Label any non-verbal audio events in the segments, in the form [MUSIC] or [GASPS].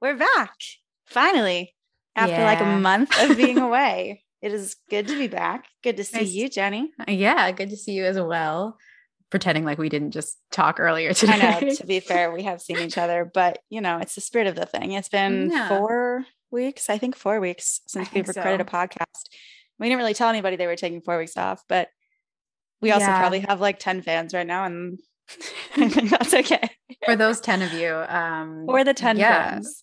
we're back finally after yeah. like a month of being [LAUGHS] away. It is good to be back. Good to see nice. you, Jenni. Yeah, good to see you as well. Pretending like we didn't just talk earlier today. I know, to be fair, we have seen each other, but you know, it's the spirit of the thing. It's been yeah. four weeks, I think four weeks since we've recorded so. a podcast. We didn't really tell anybody they were taking four weeks off, but we also yeah. probably have like 10 fans right now and I [LAUGHS] think that's okay. For those 10 of you. Um, For the 10 yeah. fans.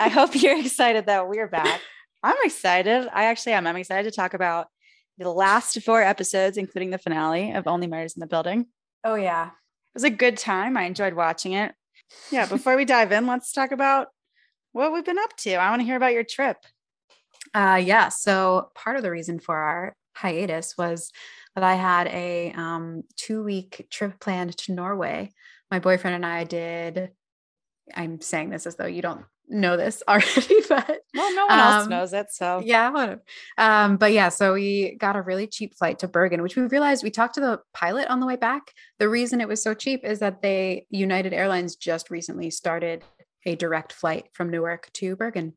I hope you're excited that we're back. [LAUGHS] I'm excited. I actually am. I'm excited to talk about the last four episodes, including the finale of Only Murders in the Building. Oh, yeah. It was a good time. I enjoyed watching it. Yeah. Before we dive in, let's talk about what we've been up to. I want to hear about your trip. Uh, yeah. So, part of the reason for our hiatus was that I had a um, two week trip planned to Norway. My boyfriend and I did. I'm saying this as though you don't know this [LAUGHS] already, but well, no one um, else knows it. So yeah, um, but yeah, so we got a really cheap flight to Bergen, which we realized we talked to the pilot on the way back. The reason it was so cheap is that they United Airlines just recently started a direct flight from Newark to Bergen.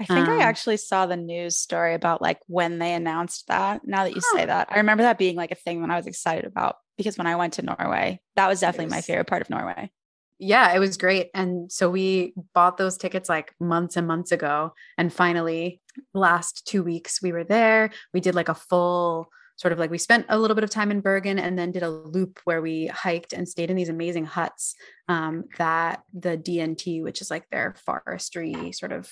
I think um, I actually saw the news story about like when they announced that. Now that you huh. say that, I remember that being like a thing when I was excited about because when I went to Norway, that was definitely was, my favorite part of Norway. Yeah, it was great. And so we bought those tickets like months and months ago. And finally, last two weeks, we were there. We did like a full sort of like we spent a little bit of time in Bergen and then did a loop where we hiked and stayed in these amazing huts um, that the DNT, which is like their forestry sort of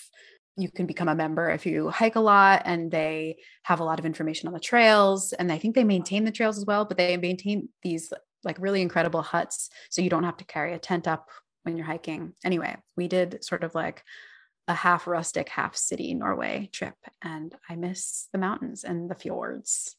you can become a member if you hike a lot and they have a lot of information on the trails and i think they maintain the trails as well but they maintain these like really incredible huts so you don't have to carry a tent up when you're hiking anyway we did sort of like a half rustic half city norway trip and i miss the mountains and the fjords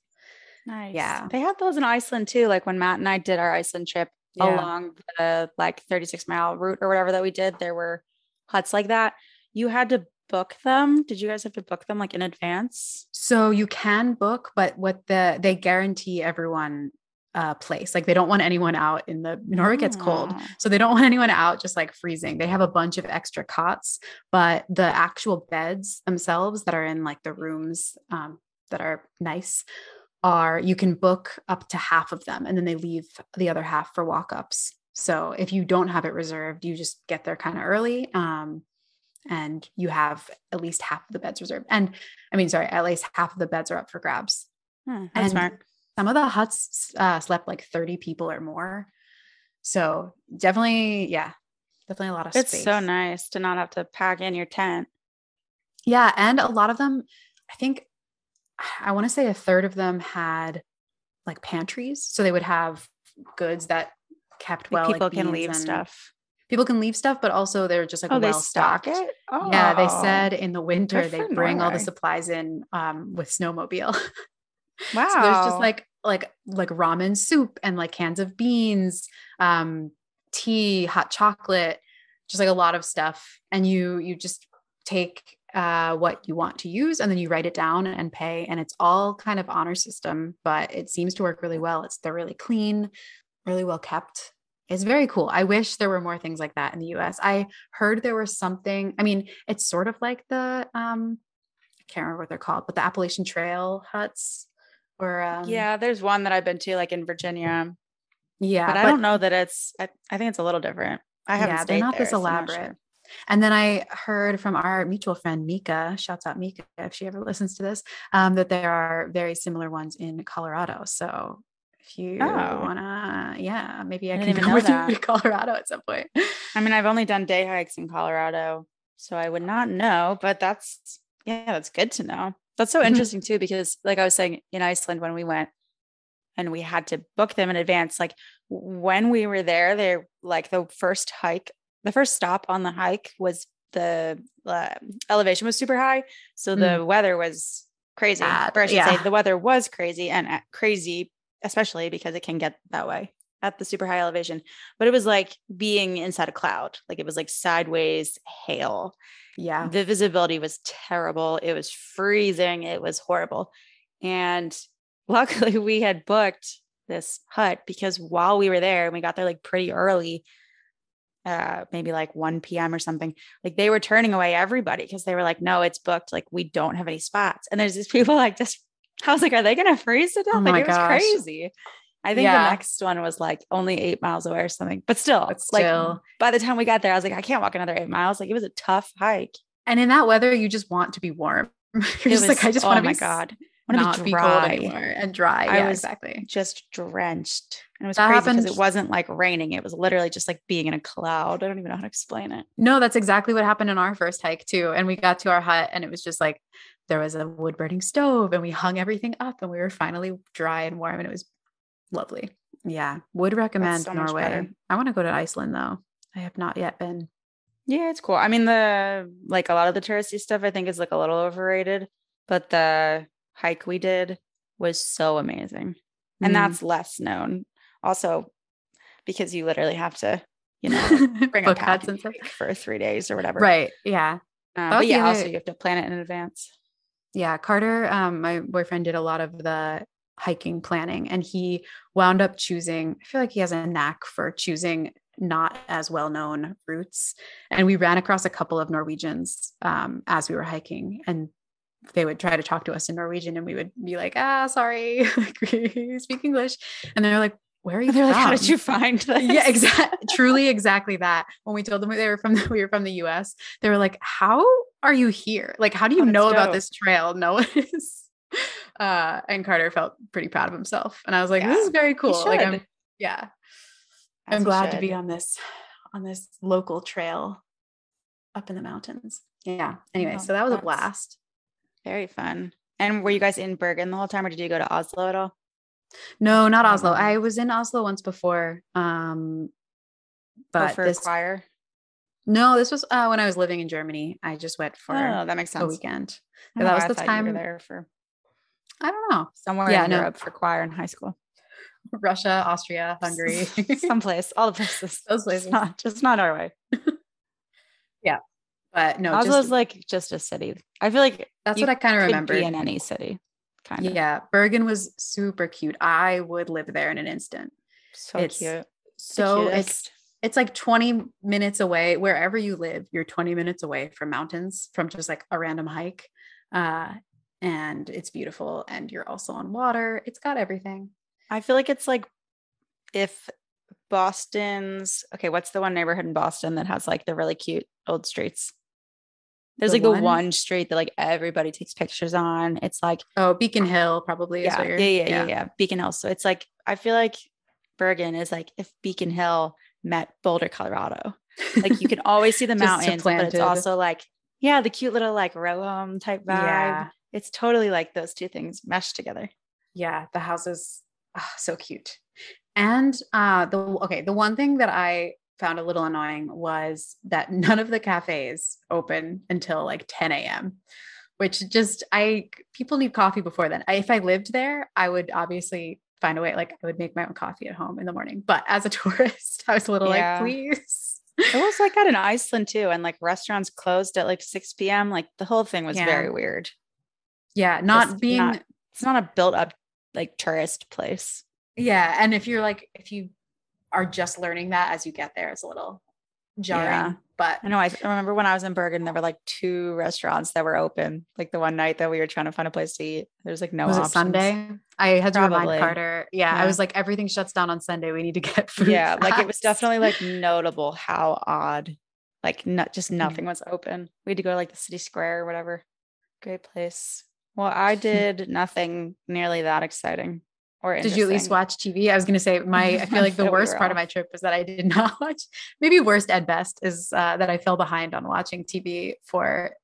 Nice. Yeah. They had those in Iceland too. Like when Matt and I did our Iceland trip yeah. along the like 36 mile route or whatever that we did, there were huts like that. You had to book them. Did you guys have to book them like in advance? So you can book, but what the they guarantee everyone uh place. Like they don't want anyone out in the Norway gets cold. So they don't want anyone out just like freezing. They have a bunch of extra cots, but the actual beds themselves that are in like the rooms um that are nice are you can book up to half of them and then they leave the other half for walk-ups so if you don't have it reserved you just get there kind of early um, and you have at least half of the beds reserved and i mean sorry at least half of the beds are up for grabs hmm, that's and smart some of the huts uh, slept like 30 people or more so definitely yeah definitely a lot of space. it's space. so nice to not have to pack in your tent yeah and a lot of them i think I want to say a third of them had like pantries. So they would have goods that kept well. People like can leave stuff. People can leave stuff, but also they're just like oh, well stocked. Oh. Yeah, they oh. said in the winter they bring Norway. all the supplies in um, with snowmobile. Wow. [LAUGHS] so there's just like like like ramen soup and like cans of beans, um, tea, hot chocolate, just like a lot of stuff. And you you just take uh, what you want to use and then you write it down and pay and it's all kind of honor system but it seems to work really well it's they're really clean really well kept it's very cool. I wish there were more things like that in the us i heard there was something i mean it's sort of like the um i can't remember what they're called but the appalachian trail huts or um, yeah there's one that i've been to like in virginia. Yeah but i don't know that it's I, I, think it's a little different. I haven't yeah, they're not there, this elaborate. So and then I heard from our mutual friend Mika, shouts out Mika if she ever listens to this, um, that there are very similar ones in Colorado. So if you oh. wanna, yeah, maybe I, I can come with you to Colorado at some point. I mean, I've only done day hikes in Colorado, so I would not know, but that's yeah, that's good to know. That's so mm-hmm. interesting too, because like I was saying in Iceland when we went and we had to book them in advance, like when we were there, they're like the first hike the first stop on the hike was the uh, elevation was super high, so the mm. weather was crazy. Or I should yeah. say the weather was crazy and uh, crazy, especially because it can get that way at the super high elevation. But it was like being inside a cloud, like it was like sideways hail. Yeah, the visibility was terrible. It was freezing. It was horrible, and [LAUGHS] luckily we had booked this hut because while we were there and we got there like pretty early uh maybe like 1 p.m. or something. Like they were turning away everybody because they were like, no, it's booked. Like we don't have any spots. And there's these [LAUGHS] people like just I was like, are they gonna freeze to death? Oh like it was gosh. crazy. I think Yeah. the next one was like only eight miles away or something, but still, But like still. by the time we got there, I was like, I can't walk another eight miles. Like it was a tough hike. And in that weather, you just want to be warm. [LAUGHS] You're It just like, I just oh want to my be god, God, I not to be be dry. anymore and dry. I yeah, was- exactly. just drenched. And it was That crazy because it wasn't like raining. It was literally just like being in a cloud. I don't even know how to explain it. No, that's exactly what happened in our first hike too. And we got to our hut and it was just like there was a wood burning stove and we hung everything up and we were finally dry and warm and it was lovely. Yeah. Would recommend so Norway. I want to go to Iceland though. I have not yet been. Yeah, it's cool. I mean, the like a lot of the touristy stuff I think is like a little overrated, but the hike we did was so amazing. And Mm. that's less known. Also, because you literally have to, you know, [LAUGHS] bring a Book huts pack and stuff. for three days or whatever. Right. Yeah. Uh, but was the yeah, also you have to plan it in advance. Yeah, Carter, um, my boyfriend did a lot of the hiking planning and he wound up choosing, I feel like he has a knack for choosing not as well known routes. And we ran across a couple of Norwegians um, as we were hiking and they would try to talk to us in Norwegian and we would be like, ah, sorry, [LAUGHS] [LAUGHS] we speak English. And they're like, where are you They're like, how did you find [LAUGHS] this? yeah, exactly. [LAUGHS] Truly, exactly that. When we told them they were from the, we were from the U.S., they were like, "How are you here? Like, how do you Oh, know about dope. this trail? [LAUGHS] No one is." Uh, and Carter felt pretty proud of himself, and I was like, "This is very cool." Like, I'm yeah, as I'm glad to be on this on this local trail up in the mountains. Yeah. Anyway, Wow, so that was a blast. Very fun. And were you guys in Bergen the whole time, or did you go to Oslo at all? No, not Oslo. I was in Oslo once before. Um, but for this choir? no, this was uh, when I was living in Germany. I just went for Oh, that makes sense. a weekend. I that was I the time you were there for I don't know. somewhere Yeah, in no. Europe for choir in high school. [LAUGHS] Russia, Austria, Hungary. [LAUGHS] someplace, all the places. [LAUGHS] Those Just places. not, just not our way. Yeah. But no, Oslo's just, like just a city. I feel like that's what I kind of remember. be in any city. Kind of. Yeah, Bergen was super cute. I would live there in an instant. So It's cute. So it's it's like 20 minutes away wherever you live. You're 20 minutes away from mountains from just like a random hike. Uh and it's beautiful and you're also on water. It's got everything. I feel like it's like if Boston's okay, what's the one neighborhood in Boston that has like the really cute old streets? There's The like one? the one street that like everybody takes pictures on. It's like Oh, Beacon Hill probably is yeah, yeah, yeah, yeah, yeah, Beacon Hill. So it's like I feel like Bergen is like if Beacon Hill met Boulder, Colorado. Like you can [LAUGHS] always see the mountains, but it's also like yeah, the cute little like row home type vibe. Yeah. It's totally like those two things meshed together. yeah the house is ah, so cute and uh the okay the one thing that i found a little annoying was that none of the cafes open until like 10 a.m which just i people need coffee before then I, if i lived there i would obviously find a way like i would make my own coffee at home in the morning but as a [LAUGHS] tourist i was a little Yeah. like please It was like that in Iceland too. And like restaurants closed at like 6 p.m. Like the whole thing was Yeah. very weird. yeah not Just being not- It's not a built up like tourist place. yeah and if you're like if you are just learning that as you get there it's a little jarring Yeah. but I know. I remember when I was in Bergen, there were like two restaurants that were open. Like the one night that we were trying to find a place to eat, there's like no was options. it Sunday? I had to Probably. remind Carter. Yeah, I was like, everything shuts down on Sunday. We need to get food. Yeah, like it was definitely like notable how odd. Like not just Mm. nothing was open. We had to go to like the city square or whatever. Great place. Well, I [LAUGHS] did nothing nearly that exciting. Or Did you at least watch TV? I was gonna say my. I feel [LAUGHS] like the we worst part of my trip was that I did [LAUGHS] not watch. Maybe worst at best is uh, that I fell behind on watching TV for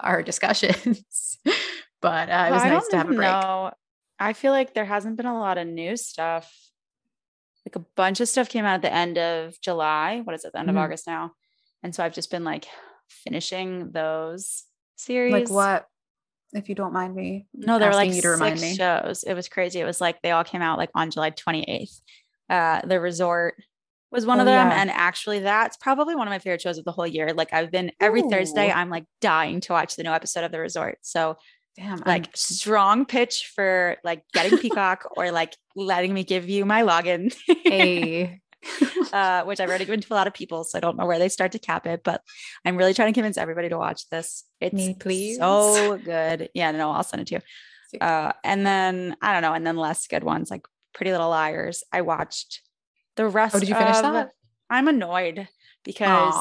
our discussions. [LAUGHS] but uh, it was I nice to have a break. know. I feel like there hasn't been a lot of new stuff. Like a bunch of stuff came out at the end of July. What is it? The end Mhm. of August now. And so I've just been like finishing those series. Like what? If you don't mind me. No, there were like you to six me. shows. It was crazy. It was like they all came out like on July 28th. Uh, the resort was one of Oh, them. yeah. And actually, that's probably one of my favorite shows of the whole year. Like I've been every Thursday, I'm like dying to watch the new episode of the resort. So Damn. like I'm- strong pitch for like getting [LAUGHS] Peacock or like letting me give you my login. a [LAUGHS] uh, which I've already given to a lot of people. So I don't know where they start to cap it, but I'm really trying to convince everybody to watch this. It's Me, please. so good. Yeah, no, I'll send it to you. Uh, and then I don't know, and then less good ones like Pretty Little Liars. I watched the rest. Oh, did you finish of- that? I'm annoyed because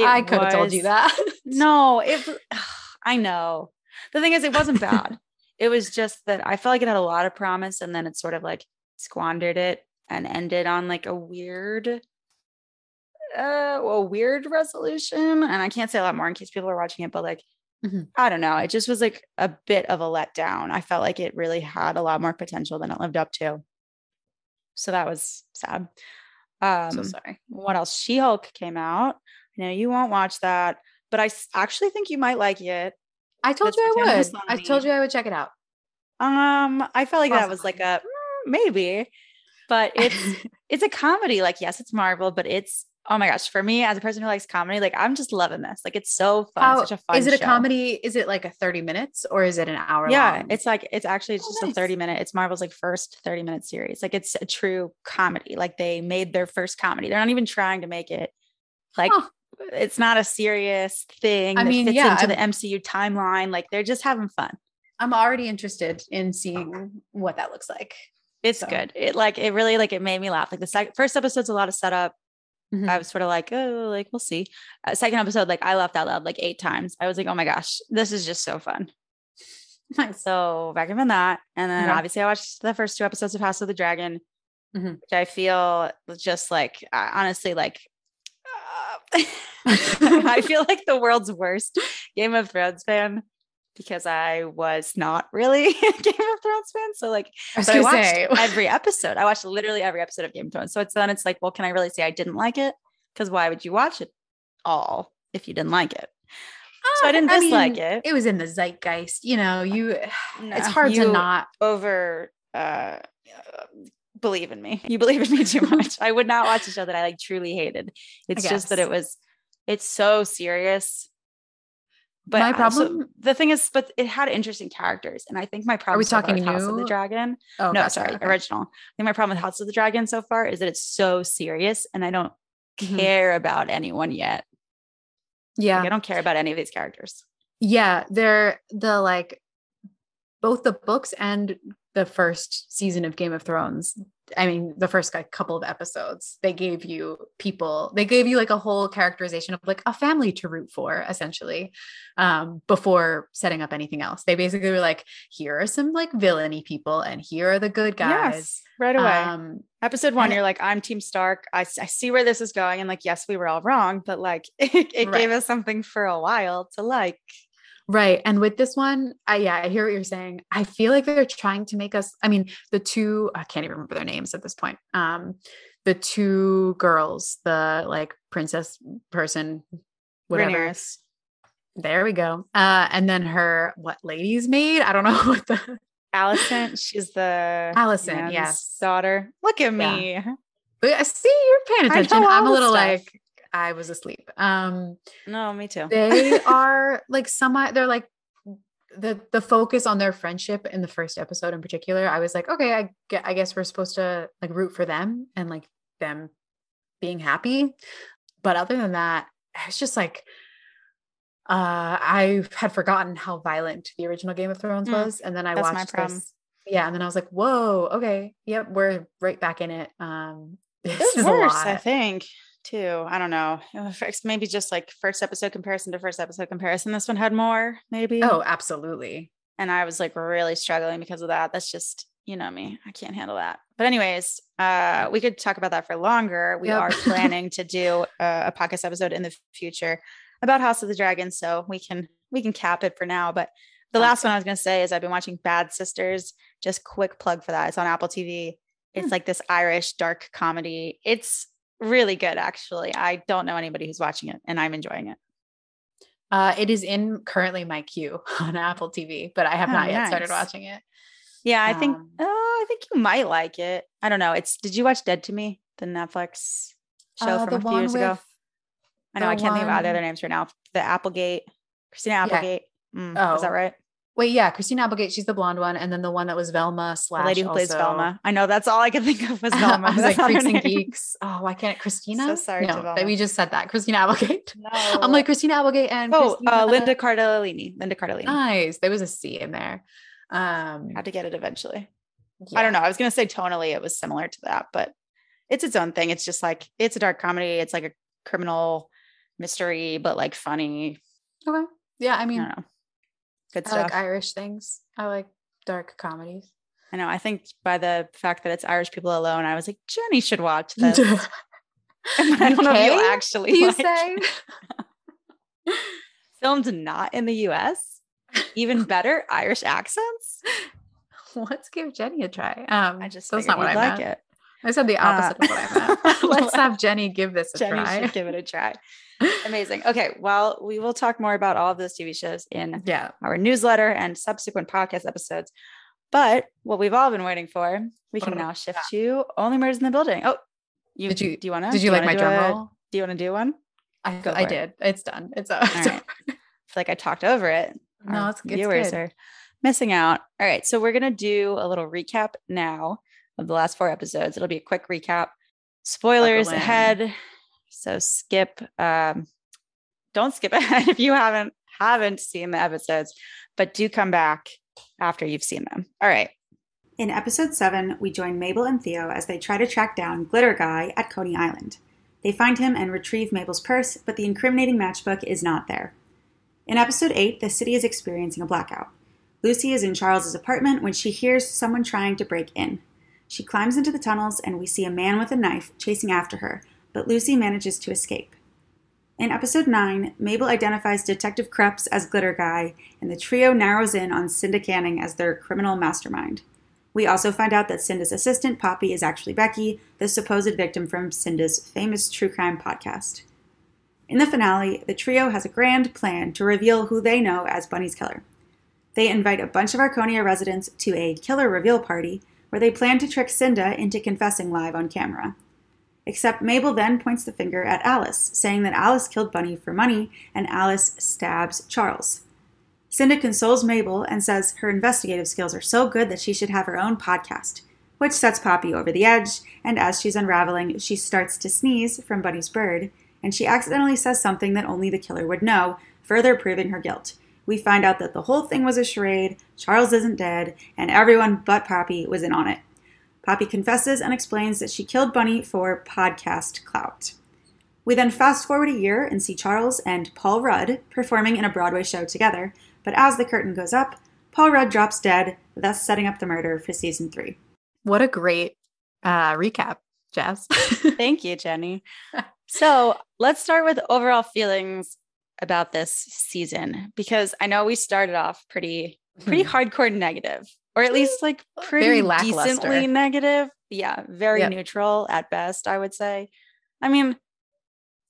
I could have told you that. [LAUGHS] no, it. [SIGHS] I know. The thing is, it wasn't bad. [LAUGHS] it was just that I felt like it had a lot of promise, and then it sort of like squandered it and ended on like a weird, uh, a weird resolution. And I can't say a lot more in case people are watching it, but like, Mhm. I don't know. It just was like a bit of a letdown. I felt like it really had a lot more potential than it lived up to. So that was sad. Um, so sorry. what else? She Hulk came out. I know you won't watch that, but i actually think you might like it. I told That's you I would. I told you I would check it out. Um, I felt like that was like a mm, maybe, but it's [LAUGHS] it's a comedy. Like, yes, it's Marvel, but it's oh my gosh, for me as a person who likes comedy, like I'm just loving this. Like, it's so fun. How- such a fun. is it a comedy? Is it like a 30 minutes or is it an hour Yeah, long? it's like it's actually Oh, just nice. a 30 minute. It's Marvel's like first 30 minute series. Like it's a true comedy. Like they made their first comedy. They're not even trying to make it like Huh. it's not a serious thing I that mean, fits yeah, into I'm- the MCU timeline. Like they're just having fun. I'm already interested in seeing oh. what that looks like. It's So- good. It like it really like it made me laugh. Like the second first episode's a lot of setup. Mhm. I was sort of like, oh, like we'll see. Uh, second episode, like I laughed out loud like eight times. I was like, oh my gosh, this is just so fun. Nice. [LAUGHS] So recommend that. And then Okay. obviously I watched the first two episodes of House of the Dragon, Mhm. which I feel just like uh, honestly like uh, [LAUGHS] [LAUGHS] I feel like the world's worst Game of Thrones fan because I was not really [LAUGHS] a Game of Thrones fan. So like I I watched say, every [LAUGHS] episode. I watched literally every episode of Game of Thrones. So it's then it's like, well, can I really say I didn't like it? Because why would you watch it all if you didn't like it? So I didn't I dislike mean, it. It was in the zeitgeist, you know. You, [SIGHS] it's No, hard to not. Over uh, believe in me. You believe in me too [LAUGHS] much. I would not watch a show that I like truly hated. It's just that it was it's so serious. But My so problem- the thing is, but it had interesting characters, and I think my problem. we so talking with House of the? Dragon? Oh, no, gotcha, sorry, okay. original. I think my problem with House of the Dragon so far is that it's so serious, and I don't Mhm. care about anyone yet. Yeah, Like, I don't care about any of these characters. yeah. They're the like both the books and the first season of Game of Thrones. I mean, the first like, couple of episodes, they gave you people, they gave you like a whole characterization of like a family to root for, essentially, um, before setting up anything else. They basically were like, here are some like villainy people, and here are the good guys. Yes, right away. Um, Episode one, you're like, I'm Team Stark. I see where this is going. And like, yes, we were all wrong, but like, [LAUGHS] it, it Right. gave us something for a while to like. Right. And with this one, I yeah, I hear what you're saying. I feel like they're trying to make us, I mean, the two, I can't even remember their names at this point. Um, the two girls, the like princess person, whatever. There we go. Uh, and then her what ladies maid? I don't know [LAUGHS] what the Allison, she's the Allison, yes. daughter. Look at me. but see you're paying attention. I'm a little like I was asleep. Um No, me too. they [LAUGHS] are like semi they're like the the focus on their friendship in the first episode in particular i was like okay i get i guess we're supposed to like root for them and like them being happy. But other than that it's just like uh i had forgotten how violent the original game of thrones Mm, was and then i watched this yeah and then i was like whoa okay yep we're right back in it. Um [LAUGHS] this It is worse, I think, too. I don't know. First- Maybe just like first episode comparison to first episode comparison. This one had more, maybe. oh absolutely and I was like really struggling because of that. That's just, you know me. I can't handle that. But anyways, uh we could talk about that for longer. We Yep. are [LAUGHS] planning to do a, a podcast episode in the future about House of the Dragon, so we can we can cap it for now, but the last one I was going to say is I've been watching Bad Sisters. Just quick plug for that. It's on Apple TV. It's Hmm. like this Irish dark comedy. It's really good actually. I don't know anybody who's watching it and I'm enjoying it. Uh, it is in currently my queue [LAUGHS] on Apple TV, but I have Oh, not yet started watching it. Yeah, I think Um, oh, I think you might like it. I don't know. It's did you watch Dead to Me, the Netflix show Uh, from a few years ago? I know I can't think of either one- their names right now. The Applegate, Christina Applegate. Mm, Is that Oh. right? Wait, yeah, Christina Applegate, she's the blonde one, and then the one that was Velma slash The lady who plays Velma. I know that's all I could think of was [LAUGHS] Velma. I was like Freaks and. Geeks. Oh, why can't Christina? So sorry to no, we just said that. Christina Applegate. [LAUGHS] No. I'm like Christina Applegate and oh, Christina- uh, Linda Cardellini. Linda Cardellini. Nice. There was a C in there. Um, Had to get it eventually. yeah. I don't know. I was gonna say tonally it was similar to that, but it's its own thing. It's just like it's a dark comedy. It's like a criminal mystery, but like funny. Okay. Yeah, I I mean, don't know. Good I stuff. like Irish things. I like dark comedies. I know. I think by the fact that it's Irish people alone, I was like, Jenni should watch [LAUGHS] this. [LAUGHS] I don't know if you actually you like say? [LAUGHS] filmed not in the US. Even better, Irish accents. Let's give Jenni a try. Um, I just that's not what I like meant. it. I said the opposite of what I meant. [LAUGHS] [LAUGHS] Let's have Jenni give this a Jenni try. should give it a try. [LAUGHS] Amazing. Okay, well, we will talk more about all of those TV shows in yeah. our newsletter and subsequent podcast episodes. But what we've all been waiting for, we can now shift to Only Murders in the Building. Oh, you Did you- do you want to? Did you like my drum roll? Do you want to do one? I, Go I for it. did. It's done. It's, uh, All it's. I feel like I talked over it. No, Our it's, it's viewers good. are missing out. All right, so we're gonna do a little recap now of the last four episodes. It'll be a quick recap. Spoilers ahead. So skip. Um, don't skip [LAUGHS] ahead if you haven't haven't seen the episodes, but do come back after you've seen them. All right. In episode seven, we join Mabel and Theo as they try to track down Glitter Guy at Coney Island. They find him and retrieve Mabel's purse, but the incriminating matchbook is not there. In episode 8, the city is experiencing a blackout. Lucy is in Charles's apartment when she hears someone trying to break in. She climbs into the tunnels and we see a man with a knife chasing after her, but Lucy manages to escape. In episode 9, Mabel identifies Detective Kreps as Glitter Guy, and the trio narrows in on Cinda Canning as their criminal mastermind. We also find out that Cinda's assistant, Poppy, is actually Becky, the supposed victim from Cinda's famous true crime podcast. In the finale, the trio has a grand plan to reveal who they know as Bunny's killer. They invite a bunch of Arconia residents to a killer reveal party where they plan to trick Cinda into confessing live on camera. Except Mabel then points the finger at Alice, saying that Alice killed Bunny for money and Alice stabs Charles. Cinda consoles Mabel and says her investigative skills are so good that she should have her own podcast, which sets Poppy over the edge, and as she's unraveling, she starts to sneeze from Bunny's bird, and she accidentally says something that only the killer would know, further proving her guilt. We find out that the whole thing was a charade, Charles isn't dead, and everyone but Poppy was in on it. Poppy confesses and explains that she killed Bunny for podcast clout. We then fast forward a year and see Charles and Paul Rudd performing in a Broadway show together, but as the curtain goes up, Paul Rudd drops dead, thus setting up the murder for season three. What a great uh, recap, Jess. [LAUGHS] Thank you, Jenni. So let's start with overall feelings about this season because I know we started off pretty pretty mm-hmm. hardcore negative, or at least like pretty Very decently negative. Yeah, very Yep. neutral at best, I would say. I mean,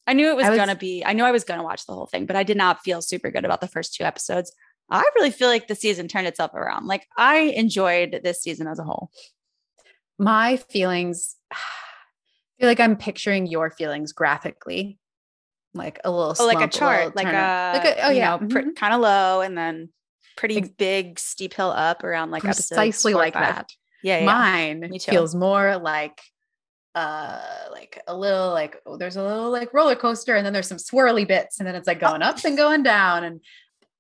I knew it was, was- gonna be. I knew I was gonna watch the whole thing, but I did not feel super good about the first two episodes. I really feel like the season turned itself around. Like I enjoyed this season as a whole. My feelings, [SIGHS] I feel like I'm picturing your feelings graphically, like a little, Oh, like a chart, little like a, like a, oh you yeah, know, pr- kind of low and then pretty Ex- big steep hill up around like precisely like that. Yeah, yeah. Mine feels more like uh like a little like oh, there's a little like roller coaster and then there's some swirly bits and then it's like going up and going down and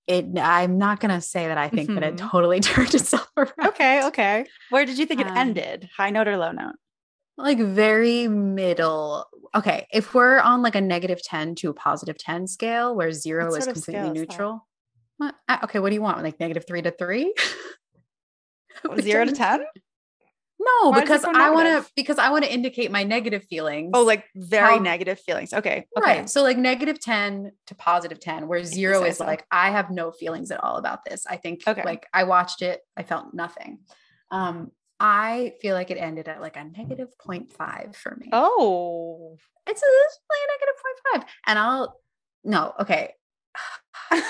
it I'm not gonna say that I think that it Mhm. totally [LAUGHS] turned itself around. Okay, okay. Where did you think it Um, ended? High note or low note? Like very middle. Okay, if we're on like a negative 10 to a positive 10 scale where zero What is completely scale is that? neutral. What? Okay, what do you want? Like negative three to three? [LAUGHS] Zero to ten? No, Why because I want to because I want to indicate my negative feelings. Oh, like very How- negative feelings. Okay. Okay. Right. So like negative 10 to positive 10, where zero is so. like, I have no feelings at all about this. I think Okay. like I watched it, I felt nothing. Um, I feel like it ended at like a negative 0.5 for me. Oh. It's, it's like a negative 0.5. And I'll no, okay. [LAUGHS]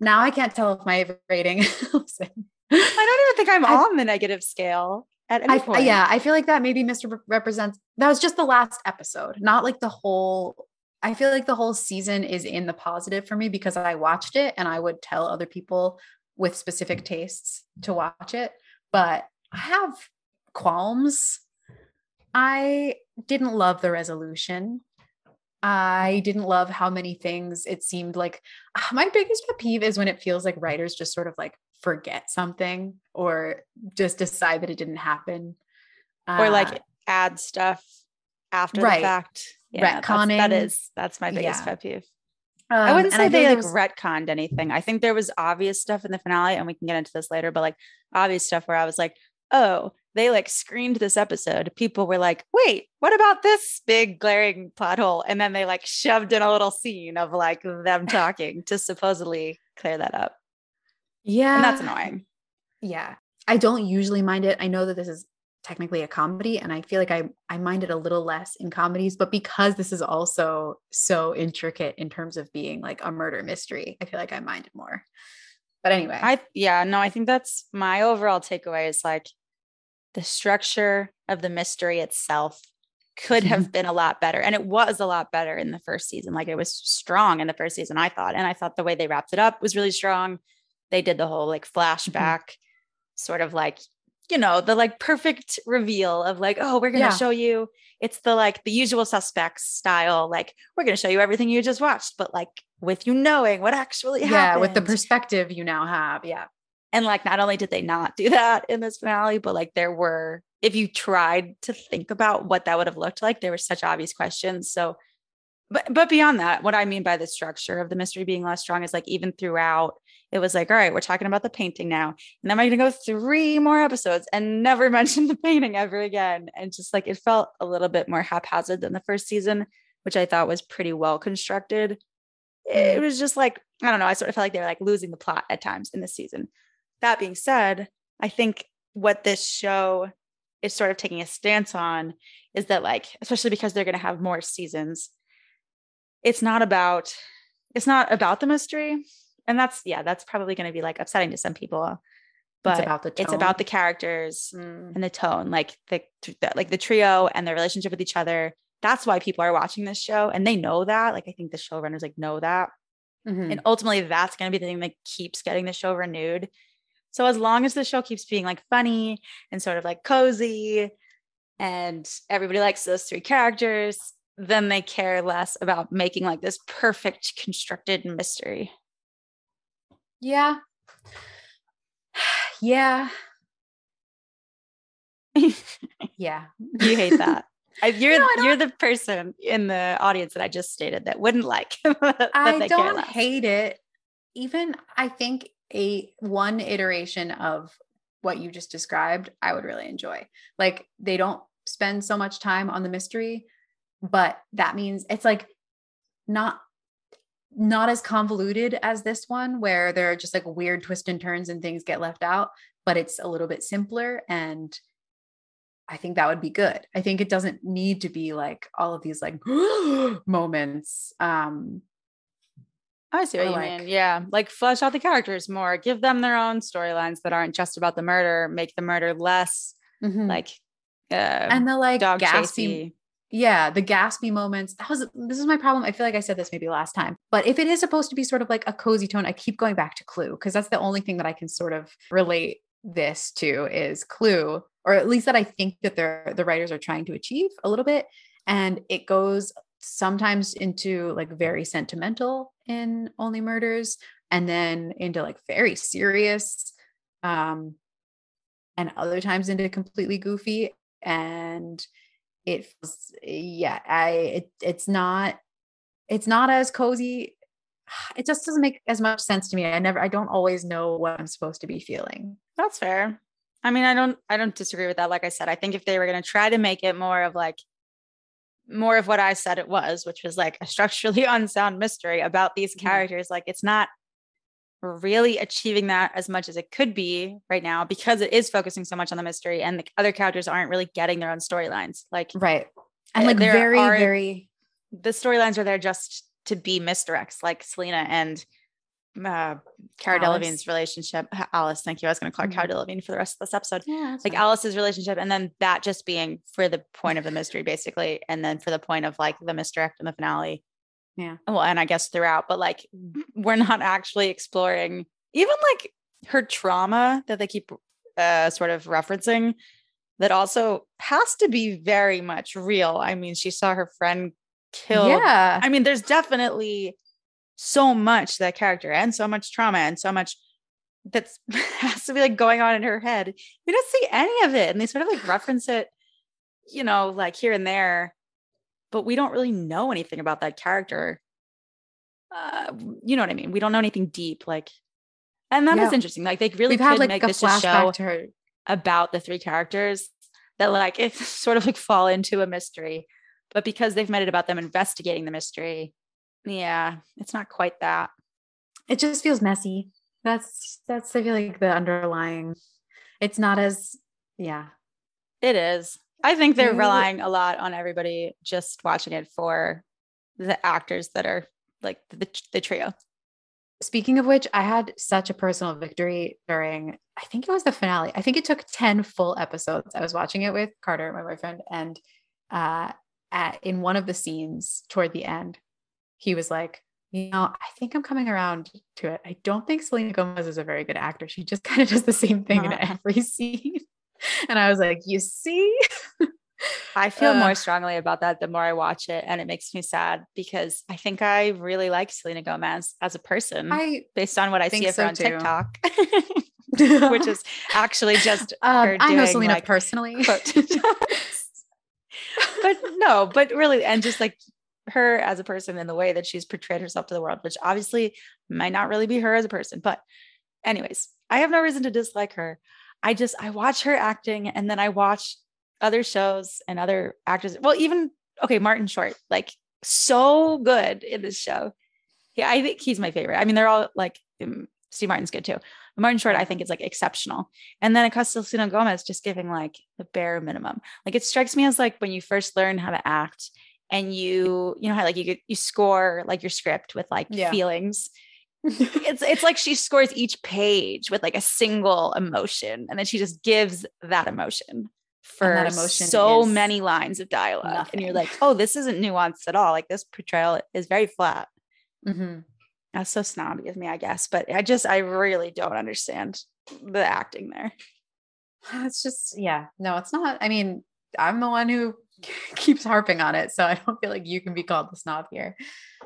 now I can't tell if my rating. [LAUGHS] I don't even think I'm I- on the negative scale at any I, point. yeah, I feel like that maybe Mr. Rep- represents that was just the last episode, not like the whole. I feel like the whole season is in the positive for me because I watched it and I would tell other people with specific tastes to watch it, but I have qualms. I didn't love the resolution. I didn't love how many things it seemed like. My biggest pet peeve is when it feels like writers just sort of like forget something or just decide that it didn't happen. Or like uh, add stuff after right. the fact. Yeah, Retconning. That's, that is, my biggest yeah. pet peeve. Um, I wouldn't say they like was... retconned anything. I think there was obvious stuff in the finale, and we can get into this later, but like obvious stuff where I was like, oh, they like screened this episode. People were like, wait, what about this big glaring plot hole? And then they like shoved in a little scene of like them talking to supposedly clear that up. Yeah. And that's annoying. Yeah. I don't usually mind it. I know that this is technically a comedy and I feel like I I mind it a little less in comedies, but because this is also so intricate in terms of being like a murder mystery, I feel like I mind it more. But anyway. I yeah, no, I think that's my overall takeaway is like the structure of the mystery itself could have been a lot better. And it was a lot better in the first season. Like it was strong in the first season, I thought. And I thought the way they wrapped it up was really strong. They did the whole like flashback, mm-hmm. sort of like, you know, the like perfect reveal of like, oh, we're going to yeah. show you. It's the like the usual suspects style. Like, we're going to show you everything you just watched, but like with you knowing what actually happened. Yeah, with the perspective you now have. Yeah. And like, not only did they not do [LAUGHS] that in this finale, but like, there were, if you tried to think about what that would have looked like, there were such obvious questions. So, but but beyond that, what I mean by the structure of the mystery being less strong is like even throughout, it was like, all right, we're talking about the painting now. And then I'm gonna go three more episodes and never [LAUGHS] mention the painting ever again. And just like it felt a little bit more haphazard than the first season, which I thought was pretty well constructed. It mm. was just like, I don't know, I sort of felt like they were like losing the plot at times in this season. That being said, I think what this show is sort of taking a stance on is that, like, especially because they're going to have more seasons, it's not about it's not about the mystery, and that's yeah, that's probably going to be like upsetting to some people. But it's about the, tone. It's about the characters mm. and the tone, like the, the like the trio and their relationship with each other. That's why people are watching this show, and they know that. Like, I think the showrunners like know that. Mm-hmm. And ultimately, that's going to be the thing that keeps getting the show renewed so as long as the show keeps being like funny and sort of like cozy and everybody likes those three characters, then they care less about making like this perfect constructed mystery. Yeah. [SIGHS] Yeah. [LAUGHS] yeah. You hate that. [LAUGHS] you're no, you're the person in the audience that I just stated that wouldn't like. [LAUGHS] that I don't hate it. Even I think a one iteration of what you just described, I would really enjoy. Like they don't spend so much time on the mystery, but that means it's like not not as convoluted as this one where there are just like weird twists and turns and things get left out, but it's a little bit simpler and I think that would be good. I think it doesn't need to be like all of these like [GASPS] moments. Um I see what or you like, mean. Yeah. Like flesh out the characters more, give them their own storylines that aren't just about the murder, make the murder less mm-hmm. like uh, and the like gaspy chasey. yeah the gaspy moments that was this is my problem i feel like i said this maybe last time but if it is supposed to be sort of like a cozy tone i keep going back to clue because that's the only thing that i can sort of relate this to is clue or at least that i think that they're the writers are trying to achieve a little bit and it goes sometimes into like very sentimental in Only Murders and then into like very serious um and other times into completely goofy and it feels yeah I it, it's not it's not as cozy. [SIGHS] It just doesn't make as much sense to me. I never I don't always know what I'm supposed to be feeling. That's fair. I mean I don't I don't disagree with that. Like I said I think if they were going to try to make it more of like more of what I said it was, which was like a structurally [LAUGHS] unsound mystery about these mm-hmm. characters. Like it's not really achieving that as much as it could be right now because it is focusing so much on the mystery and the other characters aren't really getting their own storylines. Like right. And like very, are, very the storylines are there just to be misdirects, like Selena and uh, Cara Delevingne's relationship. Alice, thank you. I was going to call her mm-hmm. Cara Delevingne for the rest of this episode. Yeah, like. Alice's relationship, and then that just being for the point of the mystery, basically, and then for the point of like the misdirect in the finale. Yeah. Well, and I guess throughout, but like [LAUGHS] we're not actually exploring even like her trauma that they keep uh, sort of referencing that also has to be very much real. I mean, she saw her friend killed. Yeah. I mean, there's definitely so much that character and so much trauma and so much that's [LAUGHS] has to be like going on in her head. We don't see any of it. And they sort of like reference it, you know, like here and there, but we don't really know anything about that character. Uh, you know what I mean? We don't know anything deep. Like, and that Yeah. is interesting. Like they really We've could had like make this a show to her. about the three characters that like it [LAUGHS] sort of like fall into a mystery. But because they've made it about them investigating the mystery, yeah, it's not quite that. It just feels messy. That's that's I feel like the underlying. It's not as yeah. It is. I think they're relying a lot on everybody just watching it for the actors that are like the, the trio. Speaking of which, I had such a personal victory during, I think it was the finale. I think it took 10 full episodes. I was watching it with Carter, my boyfriend, and uh, at, in one of the scenes toward the end, he was like, you know, I think I'm coming around to it. I don't think Selena Gomez is a very good actor. She just [LAUGHS] kind of does the same thing in Uh-huh. every scene. [LAUGHS] And I was like, you see? [LAUGHS] I feel more strongly about that the more I watch it. And it makes me sad because I think I really like Selena Gomez as a person I based on what I see of her so on too. TikTok, which is actually just um, her I know Selena like, personally. but no, but really, and just like her as a person in the way that she's portrayed herself to the world, which obviously might not really be her as a person. But, anyways, I have no reason to dislike her. I just, I watch her acting and then I watch other shows and other actors. Well, even, okay, Martin Short, like so good in this show. Yeah, I think he's my favorite. I mean, they're all like, um, Steve Martin's good too. But Martin Short, I think, is like exceptional. And then Acosta Selena Gomez just giving like the bare minimum. Like it strikes me as like when you first learn how to act and you, you know how like you get you score like your script with like Yeah. feelings. [LAUGHS] It's it's like she scores each page with like a single emotion and then she just gives that emotion for that emotion so many lines of dialogue. And you're like, oh, this isn't nuanced at all. Like this portrayal is very flat. Mhm. That's so snobby of me, I guess. But I just I really don't understand the acting there. [SIGHS] It's just, yeah, no, it's not. I mean, I'm the one who [LAUGHS] keeps harping on it. So I don't feel like you can be called the snob here.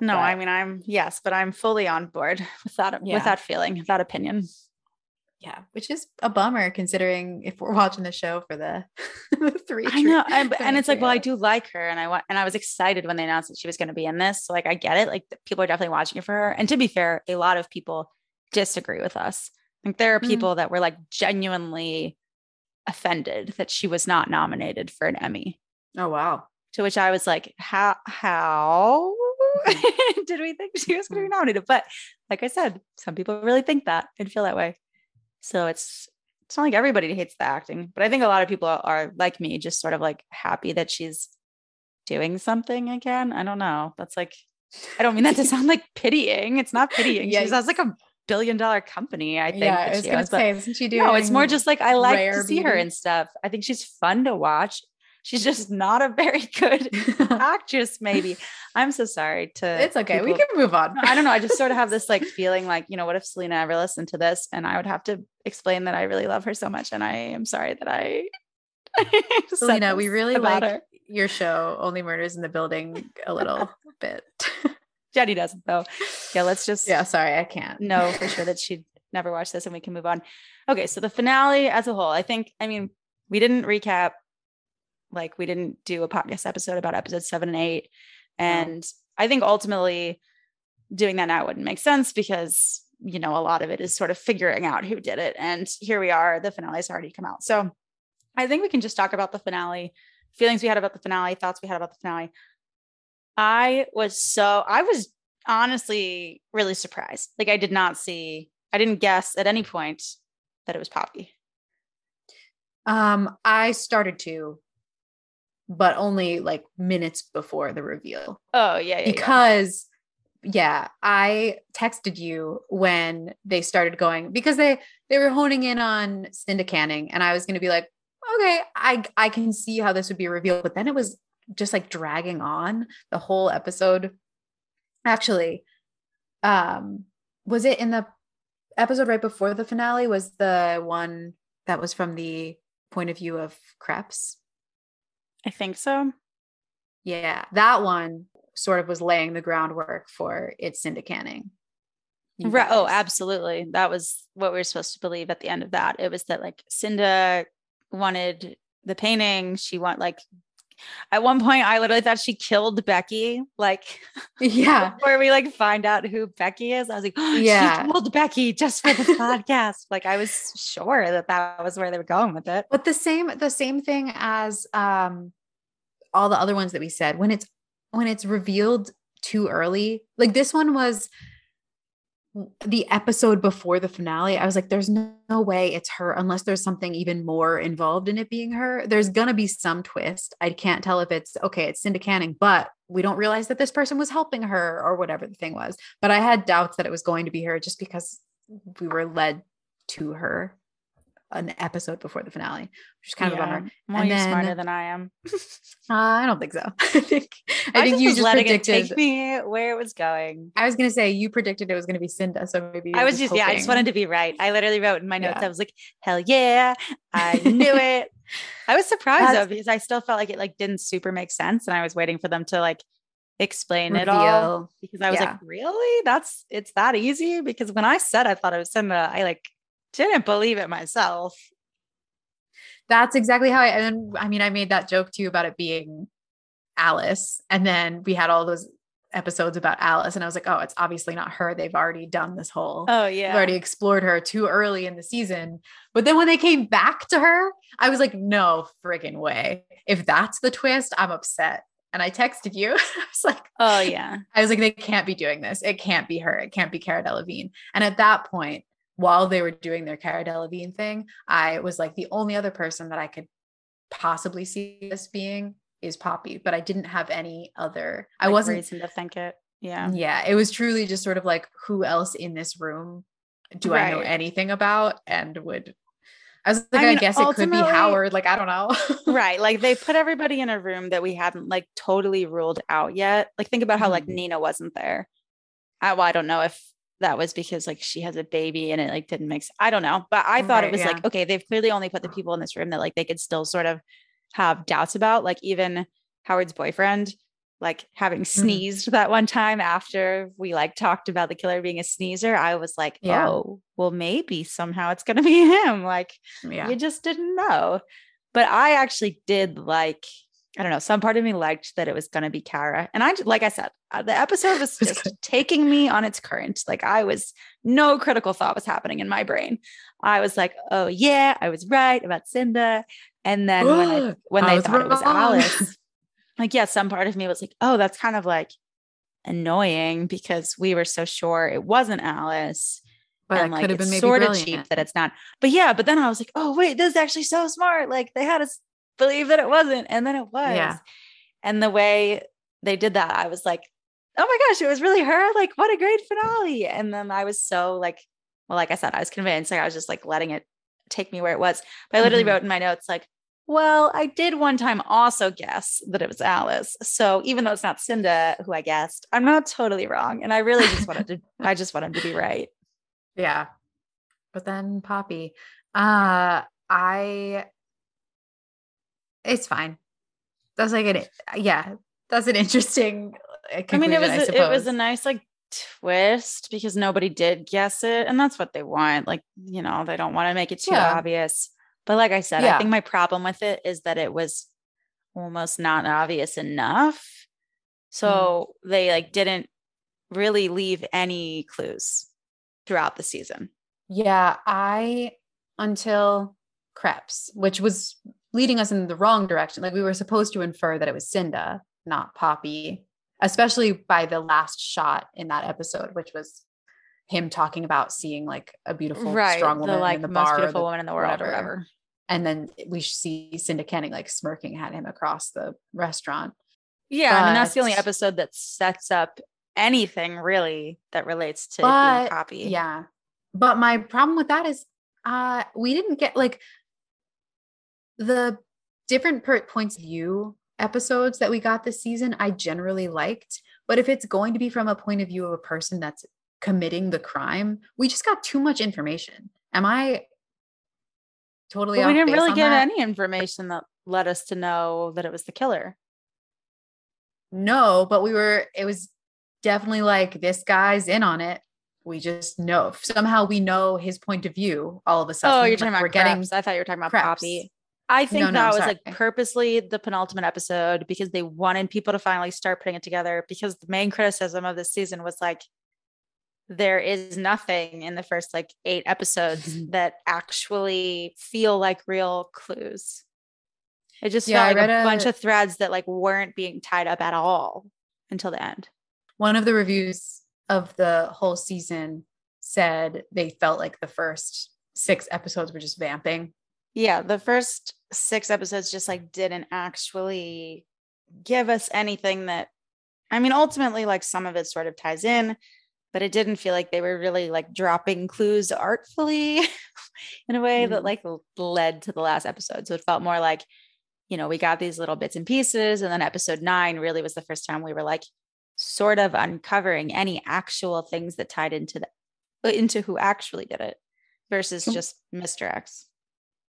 No, I mean I'm yes, but I'm fully on board with that Yeah. with that feeling, that opinion. Yeah, which is a bummer considering if we're watching the show for the, [LAUGHS] the three. I know, tri- and, for and the it's like, well, I do like her, and I want, and I was excited when they announced that she was going to be in this. So like, I get it. Like, people are definitely watching it for her. And to be fair, a lot of people disagree with us. Like, there are Mm. people that were like genuinely offended that she was not nominated for an Emmy. Oh wow. To which I was like, how how [LAUGHS] did we think she was going to be mm-hmm. nominated? But like I said, some people really think that and feel that way. So it's it's not like everybody hates the acting, but I think a lot of people are like me, just sort of like happy that she's doing something again. I don't know. That's like I don't mean that to [LAUGHS] sound like pitying. It's not pitying. She Yikes. has like a billion dollar company, I think. yeah, I was she gonna say, isn't she doing? no, it's more just like I like to see her and stuff. I think she's fun to watch. She's just not a very good [LAUGHS] actress, maybe. I'm so sorry to it's okay. We can move on. I don't know. I just sort of have this like feeling like, you know, what if Selena ever listened to this and I would have to explain that I really love her so much and I am sorry that I [LAUGHS] Selena, we really like her. your show, Only Murders in the Building, a [LAUGHS] little bit. Jenny doesn't though. Yeah, let's just yeah, sorry, I can't. know for sure that she'd never watch this and we can move on. Okay, so the finale as a whole, I think, I mean, we didn't recap, like we didn't do a podcast episode about episode seven and eight. And I think ultimately doing that now wouldn't make sense because, you know, a lot of it is sort of figuring out who did it. And here we are, the finale's already come out. So I think we can just talk about the finale, feelings we had about the finale, thoughts we had about the finale. I was so, I was honestly really surprised. Like I did not see, I didn't guess at any point that it was Poppy. Um, I started to, but only like minutes before the reveal. Oh yeah, yeah, yeah. because yeah i texted you when they started going because they they were honing in on cinda canning and i was going to be like okay i i can see how this would be revealed but then it was just like dragging on the whole episode actually um was it in the episode right before the finale was the one that was from the point of view of Kreps. I think so. Yeah, that one sort of was laying the groundwork for its Cinda canning. Right. Oh, absolutely. That was what we were supposed to believe at the end of that. It was that like Cinda wanted the painting. She want like at one point I literally thought she killed Becky. Like yeah, [LAUGHS] where we like find out who Becky is. I was like, [GASPS] oh, yeah, she killed Becky just for this [LAUGHS] podcast. Like I was sure that that was where they were going with it. But the same, the same thing as um all the other ones that we said when it's when it's revealed too early. Like this one was the episode before the finale, I was like, there's no, no, way it's her unless there's something even more involved in it being her. There's going to be some twist. I can't tell if it's okay, it's Cinda Canning, but we don't realize that this person was helping her or whatever the thing was. But I had doubts that it was going to be her just because we were led to her an episode before the finale, which is kind yeah. of a bummer. Well, and you're then, smarter than I am. [LAUGHS] uh, I don't think so. [LAUGHS] I think I, I think you just letting predicted, it take me where it was going. I was gonna say you predicted it was gonna be Cinda, so maybe I was just, just yeah, I just wanted to be right. I literally wrote in my notes, yeah. I was like, hell yeah, I knew [LAUGHS] it. I was surprised That's, though because I still felt like it like didn't super make sense, and I was waiting for them to like explain Reveal. it all because I was yeah. like, really? That's it's that easy? Because when I said I thought it was Cinda, I like didn't believe it myself. That's exactly how I and I mean I made that joke to you about it being Alice and then we had all those episodes about Alice and I was like, "Oh, it's obviously not her. They've already done this whole Oh yeah. They've already explored her too early in the season." But then when they came back to her, I was like, "No friggin' way. If that's the twist, I'm upset." And I texted you. [LAUGHS] I was like, "Oh yeah." I was like, "They can't be doing this. It can't be her. It can't be Cara Delevingne." And at that point, while they were doing their Cara Delevingne thing, I was like the only other person that I could possibly see this being is Poppy, but I didn't have any other. Like I wasn't reason to think it. Yeah, yeah. It was truly just sort of like who else in this room do right. I know anything about and would. I was like, I, mean, I guess it could be Howard. Like, I don't know. [LAUGHS] right. Like they put everybody in a room that we hadn't like totally ruled out yet. Like think about how mm-hmm. like Nina wasn't there. I, well, I don't know if that was because like she has a baby and it like didn't make sense. I don't know. But I thought right, it was yeah. like, okay, they've clearly only put the people in this room that like they could still sort of have doubts about. Like even Howard's boyfriend, like having mm-hmm. sneezed mm. that one time after we like talked about the killer being a sneezer, I was like, yeah. oh, well, maybe somehow it's gonna be [LAUGHS] him. Like yeah. you just didn't know. But I actually did like I don't know. Some part of me liked that it was going to be Cara. And I, like I said, uh, the episode was [LAUGHS] just taking me on its current. Like I was, no critical thought was happening in my brain. I was like, oh yeah, I was right about Cinda. And then when, I, when I they thought wrong. it was Alice, [LAUGHS] like, yeah, some part of me was like, oh, that's kind of like annoying because we were so sure it wasn't Alice. But and like it's sort of cheap that it's not. But yeah, but then I was like, oh wait, this is actually so smart. Like they had us believe that it wasn't. And then it was. Yeah. And the way they did that, I was like, oh my gosh, it was really her. Like, what a great finale. And then I was so like, well, like I said, I was convinced. Like I was just like letting it take me where it was. But I literally mm-hmm. wrote in my notes, like, well, I did one time also guess that it was Alice. So even though it's not Cinda who I guessed, I'm not totally wrong. And I really just wanted to, [LAUGHS] I just wanted to be right. Yeah. But then Poppy, uh, I it's fine. That's like an yeah. That's an [LAUGHS] interesting. I mean, it was a, it was a nice like twist because nobody did guess it, and that's what they want. Like you know, they don't want to make it too yeah. obvious. But like I said, yeah. I think my problem with it is that it was almost not obvious enough. So mm. they like didn't really leave any clues throughout the season. Yeah, I until Kreps, which was leading us in the wrong direction. Like we were supposed to infer that it was Cinda, not Poppy, especially by the last shot in that episode, which was him talking about seeing like a beautiful, right, strong woman the, like, in the most bar, beautiful woman in the world, whatever. or whatever. And then we see Cinda Canning like smirking at him across the restaurant. Yeah, but, I mean that's the only episode that sets up anything really that relates to but, being Poppy. Yeah, but my problem with that is, uh, we didn't get like the different per- points of view episodes that we got this season, I generally liked. But if it's going to be from a point of view of a person that's committing the crime. We just got too much information. Am I totally But we didn't really get that? any information that led us to know that it was the killer. No, but we were, it was definitely like this guy's in on it. We just know somehow we know his point of view all of a sudden. Oh, you're like, talking about we're getting I thought you were talking about Kreps. Poppy. I think No, no, that was sorry. like purposely the penultimate episode because they wanted people to finally start putting it together. Because the main criticism of this season was like there is nothing in the first like eight episodes [LAUGHS] that actually feel like real clues. It just Yeah, felt like a, read bunch of threads that like weren't being tied up at all until the end. one of the reviews of the whole season said they felt like the first six episodes were just vamping. Yeah, the first six episodes just like didn't actually give us anything that I mean, ultimately, like some of it sort of ties in, but it didn't feel like they were really like dropping clues artfully [LAUGHS] in a way that Mhm. like led to the last episode. So it felt more like, you know, we got these little bits and pieces. And then episode nine really was the first time we were like sort of uncovering any actual things that tied into the into who actually did it versus just Mr. X.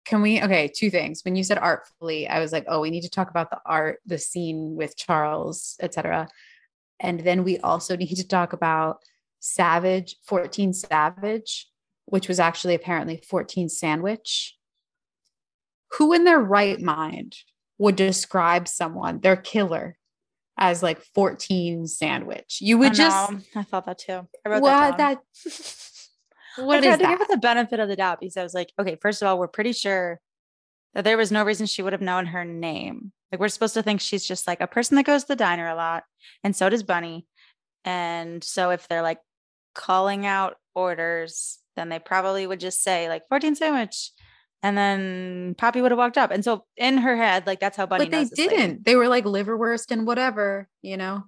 Can we? Okay, two things. When you said artfully, I was like, oh, we need to talk about the art, the scene with Charles, etc. And then we also need to talk about Savage, 14 Savage, which was actually apparently 14 Sandwich. Who in their right mind would describe someone, their killer, as like 14 Sandwich? You would I just. I thought that too. I wrote what that. that down. [LAUGHS] what I is tried to give that? it the benefit of the doubt because I was like, okay, first of all, we're pretty sure that there was no reason she would have known her name. Like we're supposed to think she's just like a person that goes to the diner a lot, and so does Bunny. And so if they're like calling out orders, then they probably would just say like 14 sandwich. And then Poppy would have walked up. And so in her head, like that's how Bunny but they this lady. didn't. They were like liverwurst and whatever, you know.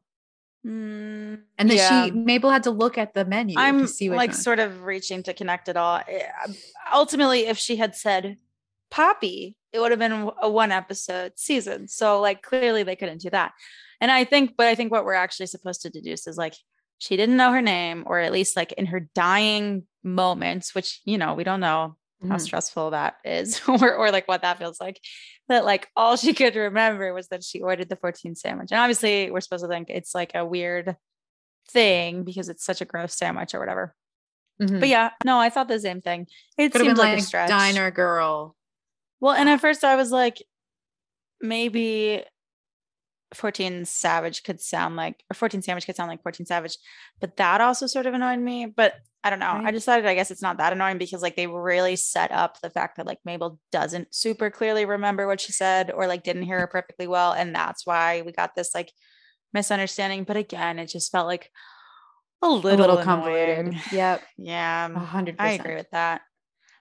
Mm, And then yeah. she Mabel had to look at the menu I'm to see like sort of reaching to connect it all. Eh, Ultimately, if she had said Poppy, it would have been a one episode season. So like clearly they couldn't do that. And I think, but I think what we're actually supposed to deduce is like she didn't know her name, or at least like in her dying moments, which you know we don't know how Mhm. stressful that is, [LAUGHS] or or like what that feels like. That like all she could remember was that she ordered the 14 sandwich. And obviously we're supposed to think it's like a weird thing because it's such a gross sandwich or whatever. Mhm. But yeah, no, I thought the same thing. It could seemed like, like, a stretch. diner girl. Well, and at first I was like, maybe 14 Savage could sound like, or 14 Sandwich could sound like 14 Savage, but that also sort of annoyed me. But I don't know. I decided, I guess it's not that annoying because like they really set up the fact that like Mabel doesn't super clearly remember what she said or like didn't hear her perfectly well. And that's why we got this like misunderstanding. But again, it just felt like a A little, little annoying. convoluted. Yep. [LAUGHS] Yeah. A hundred I agree with that.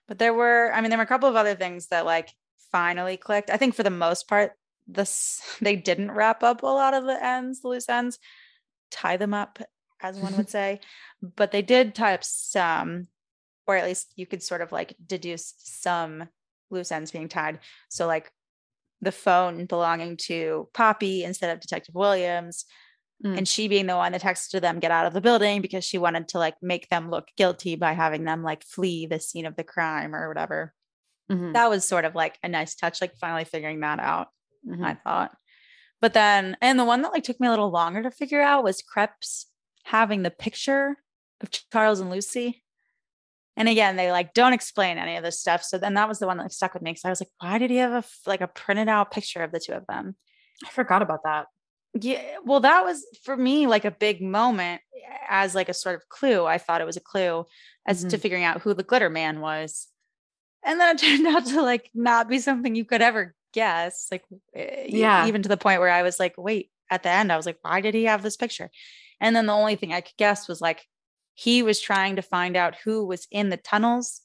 But there were, I mean, there were a couple of other things that like finally clicked. I think for the most part, this [LAUGHS] they didn't wrap up a lot of the ends, the loose ends, tie them up, as one would [LAUGHS] say. But they did tie up some, or at least you could sort of like deduce some loose ends being tied. So like the phone belonging to Poppy instead of Detective Williams, Mm. and she being the one that texted them get out of the building because she wanted to like make them look guilty by having them like flee the scene of the crime or whatever. Mhm. That was sort of like a nice touch, like finally figuring that out. Mhm. I thought. But then, and the one that like took me a little longer to figure out was Krebs having the picture of Charles and Lucy. And again, they like don't explain any of this stuff. So then that was the one that like, stuck with me. Cause I was like, why did he have a like a printed out picture of the two of them? I forgot about that. Yeah, well, that was for me like a big moment as like a sort of clue. I thought it was a clue as to figuring out who the glitter man was. And then it [LAUGHS] turned out to like not be something you could ever guess. Like, eh, Yeah. even to the point where I was like, wait, at the end, I was like, why did he have this picture? And then the only thing I could guess was like, he was trying to find out who was in the tunnels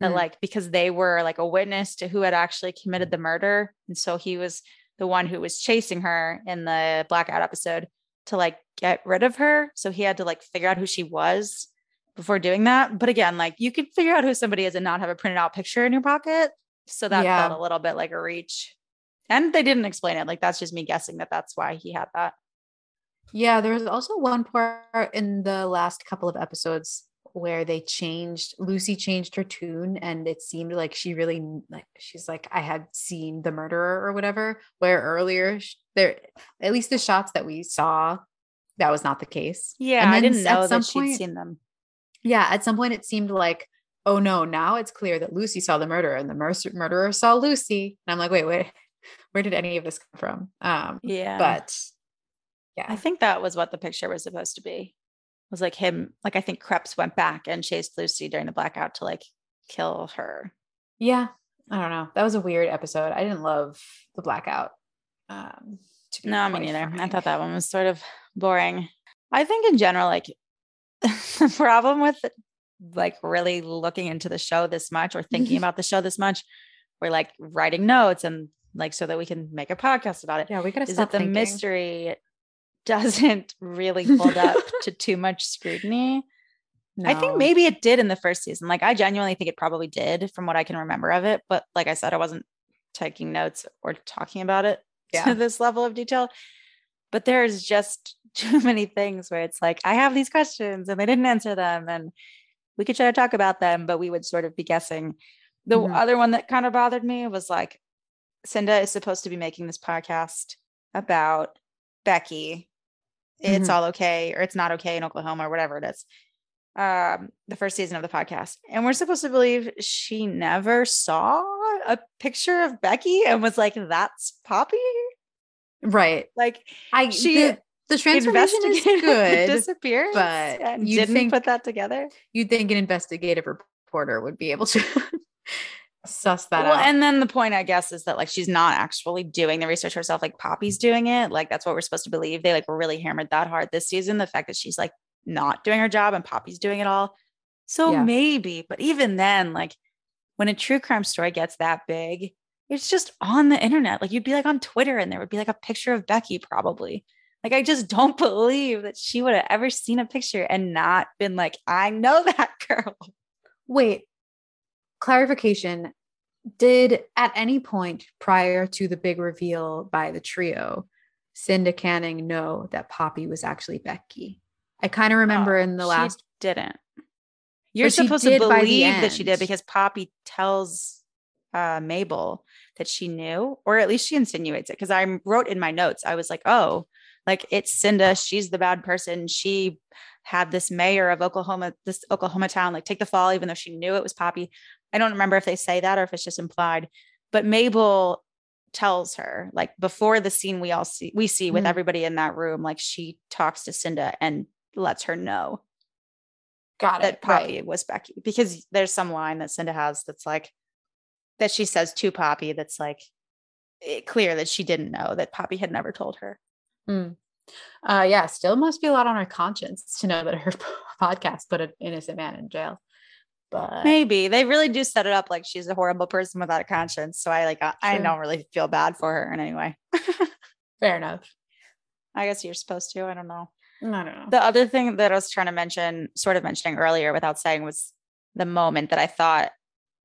that Mm. like because they were like a witness to who had actually committed the murder and so he was the one who was chasing her in the blackout episode to like get rid of her so he had to like figure out who she was before doing that but again like you could figure out who somebody is and not have a printed out picture in your pocket so that Yeah. felt a little bit like a reach and they didn't explain it like that's just me guessing that that's why he had that Yeah, there was also one part in the last couple of episodes where they changed Lucy changed her tune and it seemed like she really like she's like I had seen the murderer or whatever where earlier there at least the shots that we saw that was not the case. Yeah, I didn't know that she'd seen them. Yeah, at some point it seemed like oh no, now it's clear that Lucy saw the murderer and the mur- murderer saw Lucy. And I'm like, wait, wait, [LAUGHS] where did any of this come from? Um, yeah. But yeah. I think that was what the picture was supposed to be. It was like him, like I think Kreps went back and chased Lucy during the blackout to like kill her. Yeah. I don't know. That was a weird episode. I didn't love the blackout. Um, no, me neither. Funny. I thought that one was sort of boring. I think in general, like [LAUGHS] the problem with like really looking into the show this much or thinking [LAUGHS] about the show this much, we're like writing notes and like so that we can make a podcast about it. Yeah, we gotta is that the thinking. mystery doesn't really hold up [LAUGHS] to too much scrutiny. No. I think maybe it did in the first season. Like I genuinely think it probably did from what I can remember of it. But like I said, I wasn't taking notes or talking about it yeah. to this level of detail. But there's just [LAUGHS] too many things where it's like, I have these questions and they didn't answer them. And we could try to talk about them, but we would sort of be guessing. The mm-hmm. other one that kind of bothered me was like, Cinda is supposed to be making this podcast about Becky. It's mm-hmm. all okay, or it's not okay in Oklahoma, or whatever it is. Um, the first season of the podcast. And we're supposed to believe she never saw a picture of Becky and was like, that's Poppy. Right. Like I she the, the transformation is [LAUGHS] good. disappears, but you didn't think, put that together. You'd think an investigative reporter would be able to [LAUGHS] suss that well, out. and then the point, I guess, is that like she's not actually doing the research herself. Like Poppy's doing it. Like that's what we're supposed to believe. They like were really hammered that hard this season. The fact that she's like not doing her job and Poppy's doing it all. So yeah. maybe, but even then, like when a true crime story gets that big, it's just on the internet. Like you'd be like on Twitter and there would be like a picture of Becky probably. Like I just [LAUGHS] don't believe that she would have ever seen a picture and not been like, I know [LAUGHS] that girl. Wait, clarification. Did at any point prior to the big reveal by the trio cinda canning know that poppy was actually becky? I kind of remember oh, in the last didn't. You're supposed to believe that she did because poppy tells uh, mabel that she knew or at least she insinuates it because i wrote in my notes i was like oh like it's cinda she's the bad person she had this mayor of oklahoma this oklahoma town like take the fall even though she knew it was poppy I don't remember if they say that or if it's just implied, but Mabel tells her like before the scene we all see we see with mm. everybody in that room like she talks to Cinda and lets her know got that it Poppy right. was Becky because there's some line that Cinda has that's like that she says to Poppy that's like it, clear that she didn't know that Poppy had never told her. Mm. Uh, yeah, still must be a lot on her conscience to know that her [LAUGHS] podcast put an innocent man in jail but maybe they really do set it up like she's a horrible person without a conscience. So I like I, I don't really feel bad for her in any way. [LAUGHS] Fair enough. I guess you're supposed to. I don't know. I don't know. The other thing that I was trying to mention, sort of mentioning earlier without saying, was the moment that I thought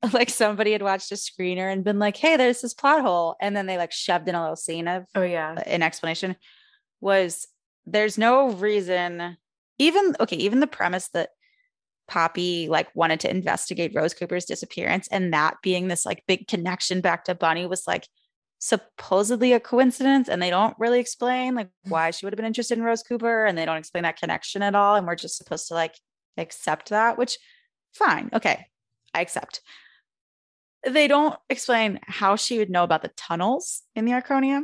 [LAUGHS] like somebody had watched a screener and been like, hey, there's this plot hole. And then they like shoved in a little scene of oh yeah, an explanation was there's no reason, even okay, even the premise that Poppy like wanted to investigate Rose Cooper's disappearance and that being this like big connection back to Bunny was like supposedly a coincidence and they don't really explain like mm. why she would have been interested in Rose Cooper and they don't explain that connection at all and we're just supposed to like accept that which fine okay I accept. They don't explain how she would know about the tunnels in the Arconia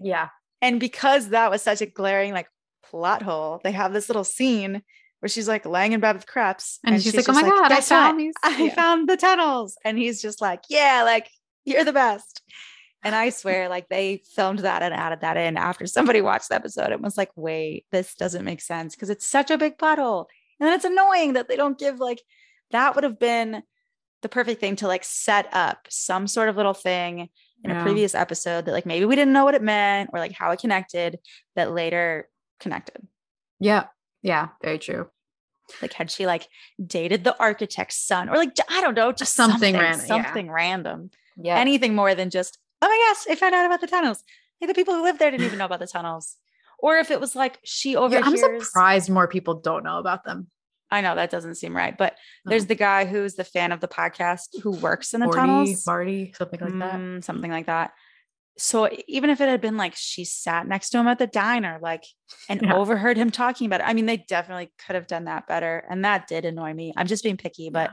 yeah and because that was such a glaring like plot hole they have this little scene where she's like laying in bed with Kreps. And, and she's, she's, like, oh my God, I found these. [LAUGHS] I yeah. found the tunnels. And he's just like, yeah, like you're the best. And I swear, like they filmed that and added that in after somebody watched the episode. It was like, wait, this doesn't make sense because it's such a big plot hole. And then it's annoying that they don't give like that would have been the perfect thing to like set up some sort of little thing in yeah. a previous episode that like maybe we didn't know what it meant or like how it connected that later connected. Yeah. Yeah, very true. Like had she like dated the architect's son or like I don't know, just something, something random. Something yeah. random. Yeah. Anything more than just, oh my gosh, I found out about the tunnels. Like the people who live there didn't even know about the tunnels. Or if it was like she Yeah, overhears. I'm surprised more people don't know about them. I know that doesn't seem right, but there's the guy who's the fan of the podcast who works in the Marty, tunnels. Marty, something like that. Mm, something like that. So even if it had been like she sat next to him at the diner, like and Yeah. overheard him talking about it, I mean, they definitely could have done that better, and that did annoy me. I'm just being picky, but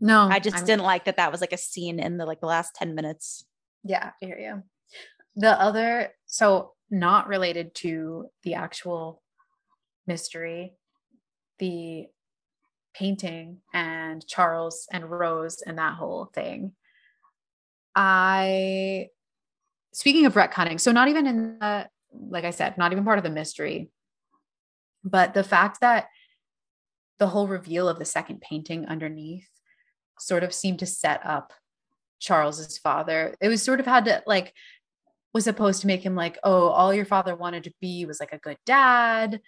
No, I just I'm- didn't like that. That was like a scene in the like the last ten minutes. Yeah, I hear you. The other, so not related to the actual mystery, the painting and Charles and Rose and that whole thing. I, speaking of retconning, so not even in the, like I said, not even part of the mystery, but the fact that the whole reveal of the second painting underneath sort of seemed to set up Charles's father. It was sort of had to like was supposed to make him like, oh, all your father wanted to be was like a good dad.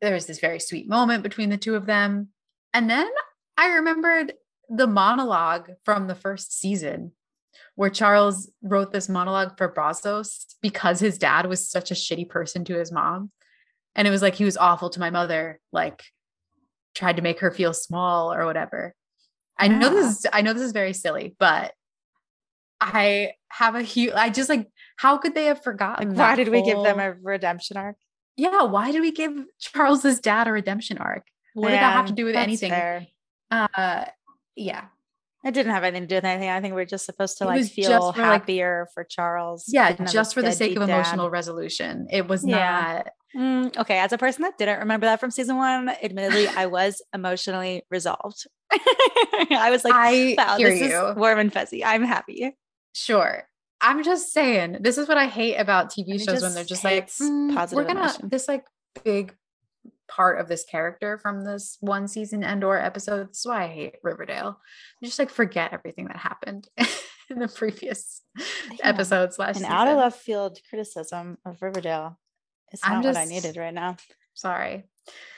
There was this very sweet moment between the two of them. And then I remembered the monologue from the first season where Charles wrote this monologue for Brazzos because his dad was such a shitty person to his mom. And it was like he was awful to my mother, like tried to make her feel small or whatever. I know this is I know this is very silly, but I have a huge I just like how could they have forgotten? Like, why did we give them a redemption arc? Yeah, why did we give Charles's dad a redemption arc? What did that have to do with anything? fair. Uh yeah. It didn't have anything to do with anything. I think we're just supposed to It like feel for, like- happier for Charles. Yeah, Didn't have a just for the sake of dad. emotional resolution. It was Yeah. not Mm, okay, as a person that didn't remember that from season one, admittedly, I was [LAUGHS] emotionally resolved. [LAUGHS] I was like, I wow, hear this you. is warm and fuzzy. I'm happy. Sure. I'm just saying, this is what I hate about TV shows when they're just like, "Mm, we're positive gonna emotion." this like big part of this character from this one season and or episode. This is why I hate Riverdale. Just like forget everything that happened [LAUGHS] in the previous episodes last An season. out of left field criticism of Riverdale is I'm not what I needed right now. Sorry.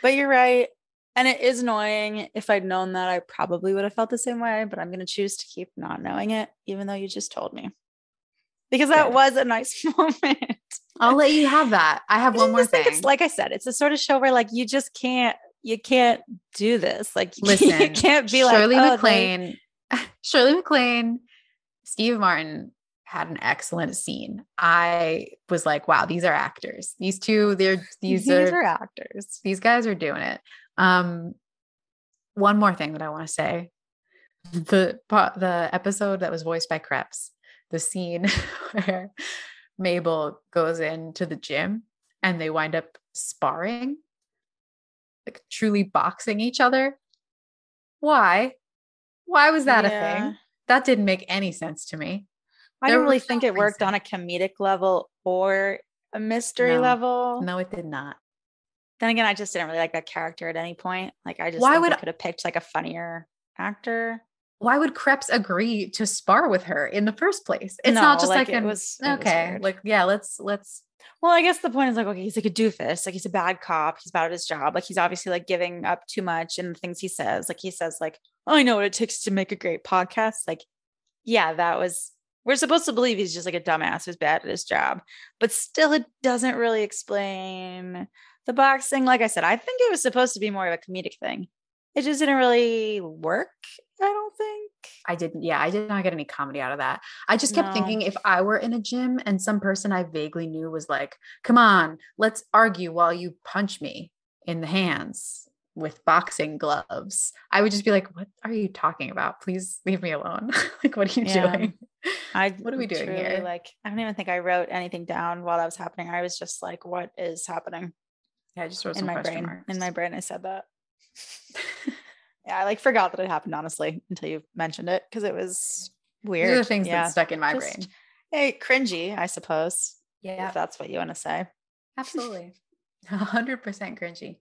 But you're right. And it is annoying. If I'd known that, I probably would have felt the same way. But I'm going to choose to keep not knowing it, even though you just told me. Because that Good. was a nice [LAUGHS] moment. I'll let you have that. I have I one more thing. It's like I said, it's a sort of show where like you just can't, you can't do this. Like [LAUGHS] you Listen, can't be like Shirley oh, they- MacLaine. [LAUGHS] Shirley MacLaine, Steve Martin had an excellent scene. I was like, wow, these are actors. These two, they're these, these are, are actors. these guys are doing it. Um, one more thing that I want to say: the the episode that was voiced by Kreps, the scene [LAUGHS] where Mabel goes into the gym and they wind up sparring, like truly boxing each other. Why? Why was that a thing? That didn't make any sense to me. I There don't really think it worked on a comedic level or a mystery No. level. No, it did not. Then again, I just didn't really like that character at any point. Like I just Why would I- could have picked like a funnier actor. Why would Kreps agree to spar with her in the first place? It's not just like, it an- was it was okay, weird. like yeah, let's let's Well, I guess the point is like, okay, he's like a doofus. Like he's a bad cop. He's bad at his job. Like he's obviously like giving up too much in the things he says. Like he says, like, oh, I know what it takes to make a great podcast. Like, yeah, that was we're supposed to believe he's just like a dumbass who's bad at his job. But still, it doesn't really explain the boxing. Like I said, I think it was supposed to be more of a comedic thing. It just didn't really work, I don't think. I didn't, yeah, I did not get any comedy out of that. I just kept No. thinking if I were in a gym and some person I vaguely knew was like, come on, let's argue while you punch me in the hands with boxing gloves, I would just be like, what are you talking about? Please leave me alone. [LAUGHS] like, what are you Yeah. doing? I [LAUGHS] What are we doing here? Like, I don't even think I wrote anything down while that was happening. I was just like, what is happening Yeah, I just wrote in my brain? marks. In my brain, I said that. [LAUGHS] yeah, I like forgot that it happened honestly until you mentioned it because it was These weird. are the things yeah. that stuck in my Just- brain. Hey, cringy, I suppose. Yeah, If that's what you want to say. absolutely. [LAUGHS] 100% cringy.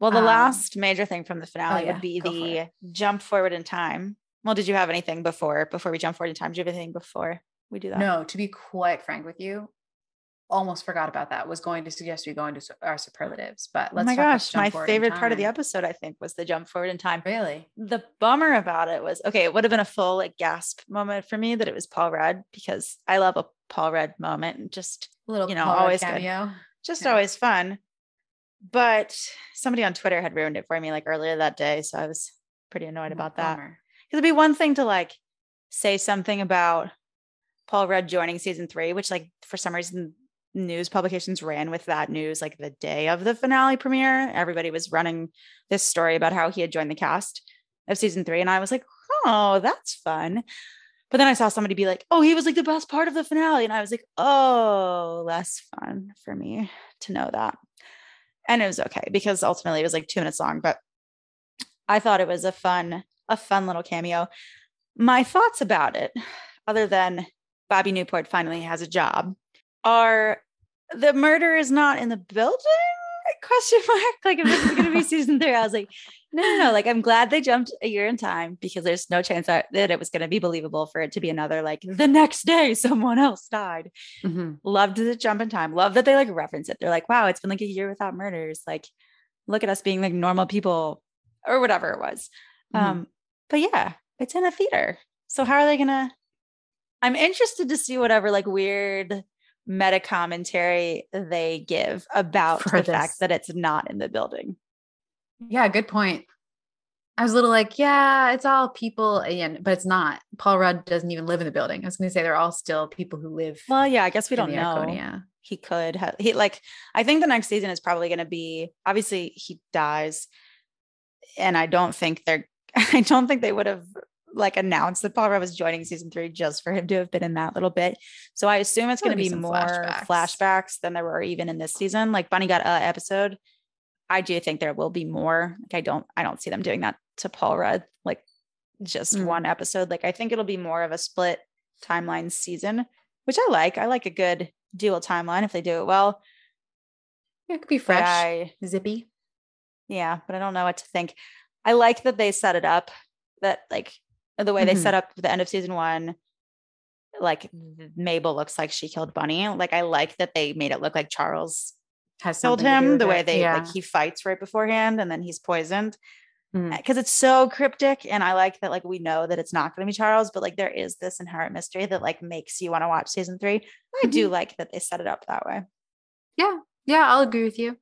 Well, the Um, last major thing from the finale yeah, would be go the it. jump forward in time. Well, did you have anything before before we jump forward in time? Do you have anything before we do that? No, to be quite frank with you, almost forgot about that. Was going to suggest we go into our superlatives, but Oh let's my talk gosh, my favorite part of the episode, I think, was the jump forward in time. Really? The bummer about it was okay, it would have been a full like gasp moment for me that it was Paul Rudd because I love a Paul Rudd moment and just A little You know, Paul always good. just Yeah. always fun. But somebody on Twitter had ruined it for me like earlier that day. So I was pretty annoyed about that. Bummer. Because it'd be one thing to like say something about Paul Rudd joining season three, which like for some reason news publications ran with that news like the day of the finale premiere. Everybody was running this story about how he had joined the cast of season three. And I was like, oh, that's fun. But then I saw somebody be like, oh, he was like the best part of the finale. And I was like, oh, less fun for me to know that. And it was okay because ultimately it was like two minutes long, but I thought it was a fun, a fun little cameo. My thoughts about it, other than Bobby Newport finally has a job, are the murder is not in the building? Question [LAUGHS] mark. Like if this is gonna be [LAUGHS] season three, I was like, no, no, no. Like I'm glad they jumped a year in time because there's no chance that, that it was gonna be believable for it to be another like the next day someone else died. Mhm. Loved the jump in time. Love that they like reference it. They're like, wow, it's been like a year without murders. Like, look at us being like normal people or whatever it was. Mhm. Um, but yeah, it's in a theater. So how are they gonna? I'm interested to see whatever like weird meta commentary they give about For the fact that it's not in the building. Yeah, good point. I was a little like, yeah, it's all people, and but it's not. Paul Rudd doesn't even live in the building. I was going to say they're all still people who live. Well, yeah, I guess we don't know. Arconia. He could have he like I think the next season is probably gonna be obviously he dies. And I don't think they're [LAUGHS] I don't think they would have like announced that Paul Rudd was joining season three just for him to have been in that little bit. So I assume it's going to be some more flashbacks. flashbacks. than there were even in this season. Like Bunny got a episode. I do think there will be more. Like I don't, I don't see them doing that to Paul Rudd. Like just Mm. one episode. Like I think it'll be more of a split timeline season, which I like. I like a good dual timeline if they do it well. Yeah, it could be fresh, I, zippy. yeah, but I don't know what to think. I like that they set it up that like the way they Mhm. set up the end of season one, like Mabel looks like she killed Bunny. Like I like that they made it look like Charles Has killed do him the way it. they yeah. like he fights right beforehand and then he's poisoned because it's so cryptic and I like that like we know that it's not going to be Charles but like there is this inherent mystery that like makes you want to watch season 3. I do Mhm. like that they set it up that way. yeah, yeah, I'll agree with you.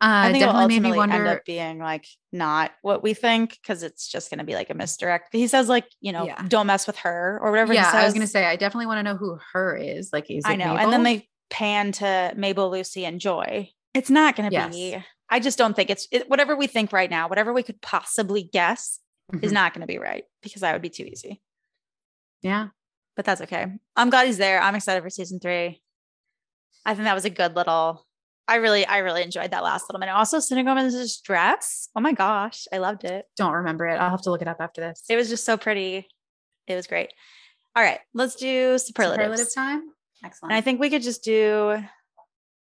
Uh, I think it'll definitely made me ultimately wonder. end up being like not what we think because it's just going to be like a misdirect. He says like you know Yeah. don't mess with her or whatever. he yeah, I was gonna say I definitely want to know who her is. Like, is I know, and then they pan to Mabel, Lucy, and Joy. It's not going to Yes. be. I just don't think it's it, whatever we think right now. Whatever we could possibly guess is Mhm. not going to be right because that would be too easy. yeah, But that's okay. I'm glad he's there. I'm excited for season three. I think that was a good little. I really, I really enjoyed that last little minute. Also, Selena Gomez's dress. Oh my gosh, I loved it. don't remember it. I'll have to look it up after this. It was just so pretty. It was great. All right, let's do superlatives. Superlative time. Excellent. And I think we could just do I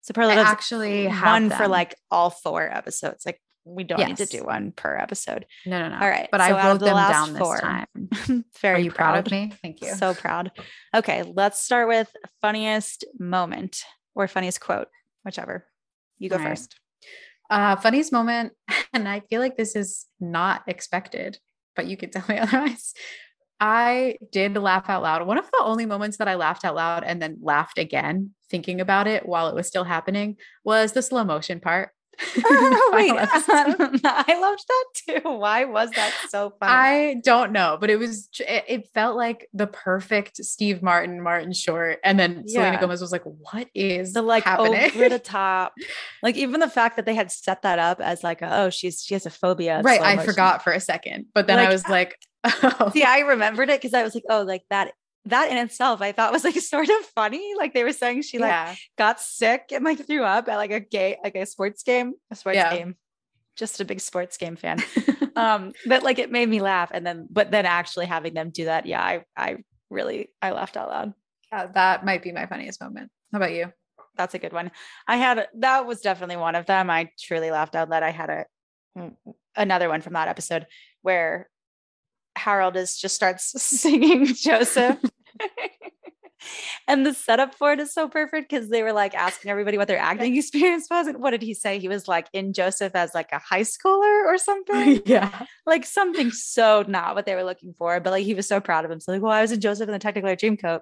superlatives actually have one for like all four episodes. Like we don't need to do one per episode. no, no, no. All right, but so I wrote the them last down four, this time. [LAUGHS] Very Are you proud of me? Thank you. So proud. Okay, let's start with funniest moment or funniest quote, whichever. You go right. first. Uh, funniest moment, [LAUGHS] and I feel like this is not expected, but you could tell me [LAUGHS] otherwise. I did laugh out loud. One of the only moments that I laughed out loud and then laughed again, thinking about it while it was still happening, was the slow motion part. [LAUGHS] Oh, [LAUGHS] wait, final. Um, [LAUGHS] I loved that too. Why was that so funny? I don't know, but it was it, it felt like the perfect Steve Martin Martin short, and then Selena Gomez was like, "What is the like happening?" over the top, like even the fact that they had set that up as like, a, oh, she's she has a phobia. right, I forgot for a second, but then I was like, oh. See, I remembered it because I was like, oh, like that. That in itself, I thought was like [LAUGHS] sort of funny. Like they were saying she like yeah, got sick and like threw up at like a gay like a sports game, a sports Yeah. game. Just a big sports game fan. [LAUGHS] um, but like it made me laugh. And then, but then actually having them do that, yeah, I I really I laughed out loud. Yeah, that might be my funniest moment. How about you? That's a good one. I had that was definitely one of them. I truly laughed out loud. I had a mm, another one from that episode where Harold is just starts [LAUGHS] singing Joseph. [LAUGHS] and the setup for it is so perfect because they were like asking everybody what their [LAUGHS] acting experience was. And what did he say? He was like in Joseph as like a high schooler or something. [LAUGHS] yeah, like something so not what they were looking for. But like he was so proud of him. So like, well, I was in Joseph in the Technicolor Dreamcoat.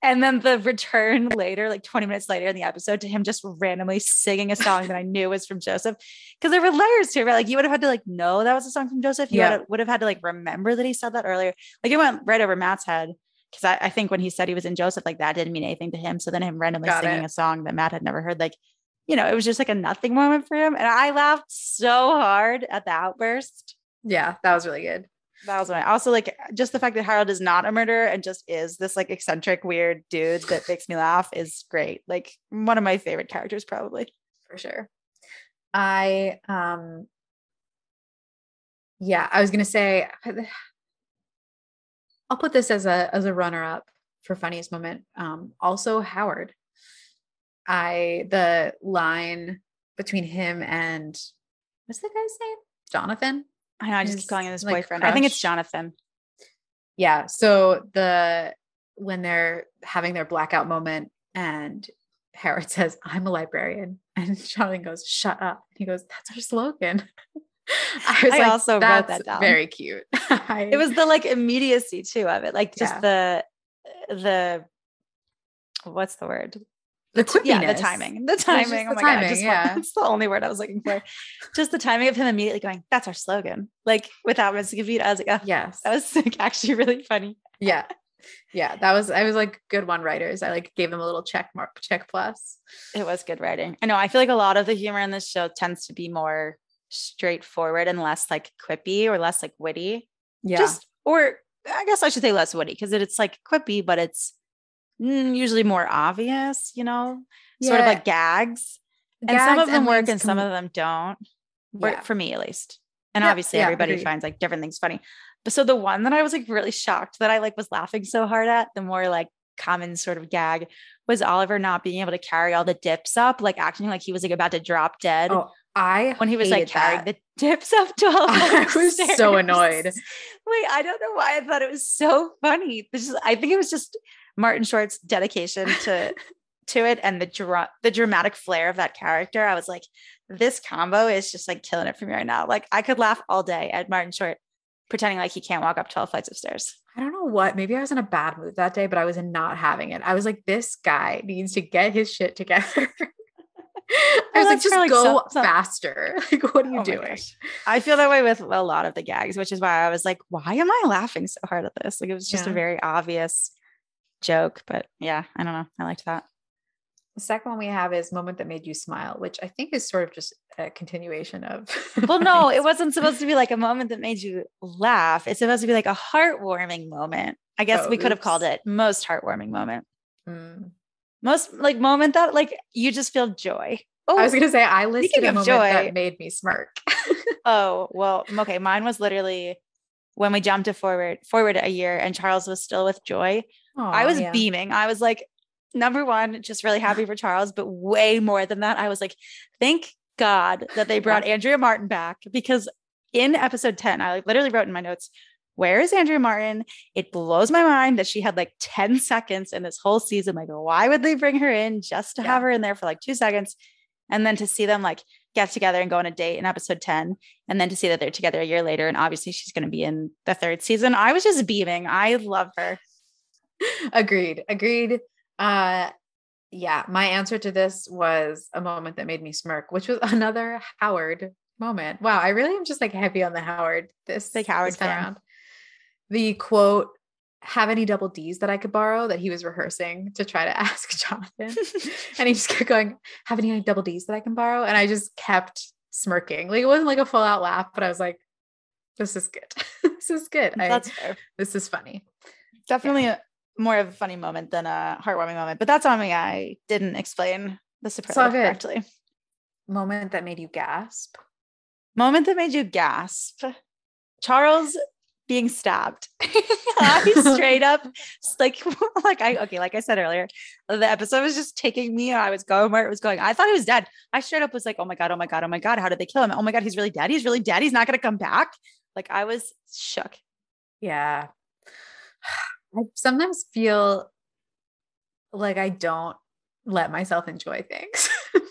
And then the return later, like 20 minutes later in the episode, to him just randomly singing a song that I knew was from Joseph. Because there were layers to it, right? Like you would have had to like know that was a song from Joseph. You Yeah. would have had to like remember that he said that earlier. Like it went right over Matt's head. Because I, I think when he said he was in Joseph, like that didn't mean anything to him. So then him randomly Got singing it. a song that Matt had never heard, like, you know, it was just like a nothing moment for him. And I laughed so hard at the outburst. Yeah, that was really good. That was my also like just the fact that Harold is not a murderer and just is this like eccentric, weird dude that makes me laugh is great. Like one of my favorite characters, probably. for sure. I um yeah, I was gonna say I'll put this as a as a runner up for funniest moment. Um also Howard. I the line between him and what's the guy's name? Jonathan? I know I just His, keep calling him his like, boyfriend. I think it's. Jonathan. Yeah. So the when they're having their blackout moment and Howard [LAUGHS] says, I'm a librarian. And Jonathan goes, Shut up. He goes, That's our slogan. [LAUGHS] [LAUGHS] I was I like, also wrote that down." very cute. [LAUGHS] It was the like immediacy too of it. Like just the uh, the what's the word? the T- yeah, the timing. The timing. Oh the my god. Timing, just yeah. [LAUGHS] that's the only word I was looking for. just the timing of him immediately going, That's our slogan. Like without missing a beat. I was like, oh, Yes. that was like actually really funny. yeah. Yeah. That was I was like good one writers. I like gave them a little check mark, check plus. It was good writing. I know. I feel like a lot of the humor in this show tends to be more straightforward and less like quippy or less like witty. Yeah. Just or I guess I should say less witty because it's like quippy, but it's mm, usually more obvious. You know, sort of like gags. And some of them work and some com- of them don't. Yeah. for me at least. And Yeah, obviously yeah, everybody agreed. finds like different things funny. But so the one that I was like really shocked that I like was laughing so hard at, the more like common sort of gag was Oliver not being able to carry all the dips up, like acting like he was like about to drop dead Oh, I when he was like carrying that. the dips up [LAUGHS] 12 I was so annoyed. Wait, I don't know why I thought it was so funny. This is I think it was just Martin Short's dedication to [LAUGHS] to it and the dra- the dramatic flair of that character. I was like, this combo is just like killing it for me right now. Like I could laugh all day at Martin Short pretending like he can't walk up 12 flights of stairs. I don't know what. Maybe I was in a bad mood that day, but I was not having it. I was like, this guy needs to get his shit together. [LAUGHS] [LAUGHS] I was like, just like, go some- some- faster. [LAUGHS] Like, what are you Oh doing? I feel that way with a lot of the gags, which is why I was like, why am I laughing so hard at this? Like it was just a very obvious joke, but yeah, I don't know. I liked that. The second one we have is moment that made you smile, which I think is sort of just a continuation of. [LAUGHS] Well, no, it wasn't supposed to be like a moment that made you laugh. It's supposed to be like a heartwarming moment. I guess Oh, we could have called it most heartwarming moment. Mm. Most like moment that like you just feel joy. Oh, I was oh, gonna say I listed a of moment joy- that made me smirk. [LAUGHS] oh, well, okay. Mine was literally when we jumped to forward forward a year and Charles was still with Joy. I was yeah. beaming. I was like, number one, just really happy for Charles, but way more than that, I was like, thank God that they brought Andrea Martin back because in episode 10, I like literally wrote in my notes, where is Andrea Martin? It blows my mind that she had like 10 seconds in this whole season. Like, why would they bring her in just to have her in there for like two seconds? And then to see them like get together and go on a date in episode 10, and then to see that they're together a year later. And obviously she's going to be in the third season. I was just beaming. I love her. [LAUGHS] agreed agreed uh yeah my answer to this was a moment that made me smirk which was another howard moment wow i really am just like heavy on the howard this Big Howard this time around the quote have any double d's that i could borrow that he was rehearsing to try to [LAUGHS] ask jonathan and he just kept going have any double d's that i can borrow and i just kept smirking like it wasn't like a full out laugh but i was like this is good [LAUGHS] this is good I, That's fair. this is funny definitely a, more of a funny moment than a heartwarming moment. But that's on me. I didn't explain the good. correctly. moment that made you gasp Moment that made you gasp. Charles being stabbed. [LAUGHS] [LAUGHS] I straight up like [LAUGHS] like I okay, like I said earlier, the episode was just taking me. I was going where it was going. I thought he was dead. I straight up was like, oh my god, oh my god, oh my god, how did they kill him? Oh my god, he's really dead. He's really dead. He's not gonna come back. Like I was shook. Yeah. I sometimes feel like I don't let myself enjoy things.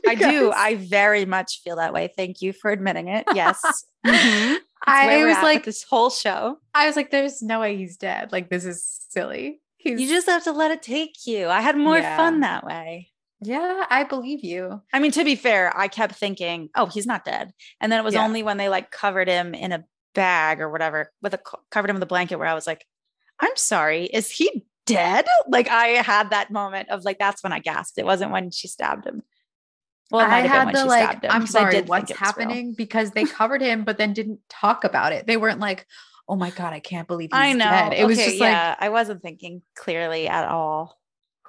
I do. I very much feel that way. Thank you for admitting it. Yes. Mhm. I was like, this whole show. I was like, there's no way he's dead. Like, this is silly. You just have to let it take you. I had more Yeah. fun that way. Yeah, I believe you. I mean, to be fair, I kept thinking, oh, he's not dead. And then it was Yeah. only when they like covered him in a bag or whatever, with a covered him with a blanket where I was like, I'm sorry, is he dead? Like I had that moment of like, that's when I gasped. It wasn't when she stabbed him. Well, I had the like, I'm sorry, what's was real. happening? Because they covered him, but then didn't talk about it. They weren't like, oh my God, I can't believe he's I know. dead. It was Okay, just like, yeah, I wasn't thinking clearly at all.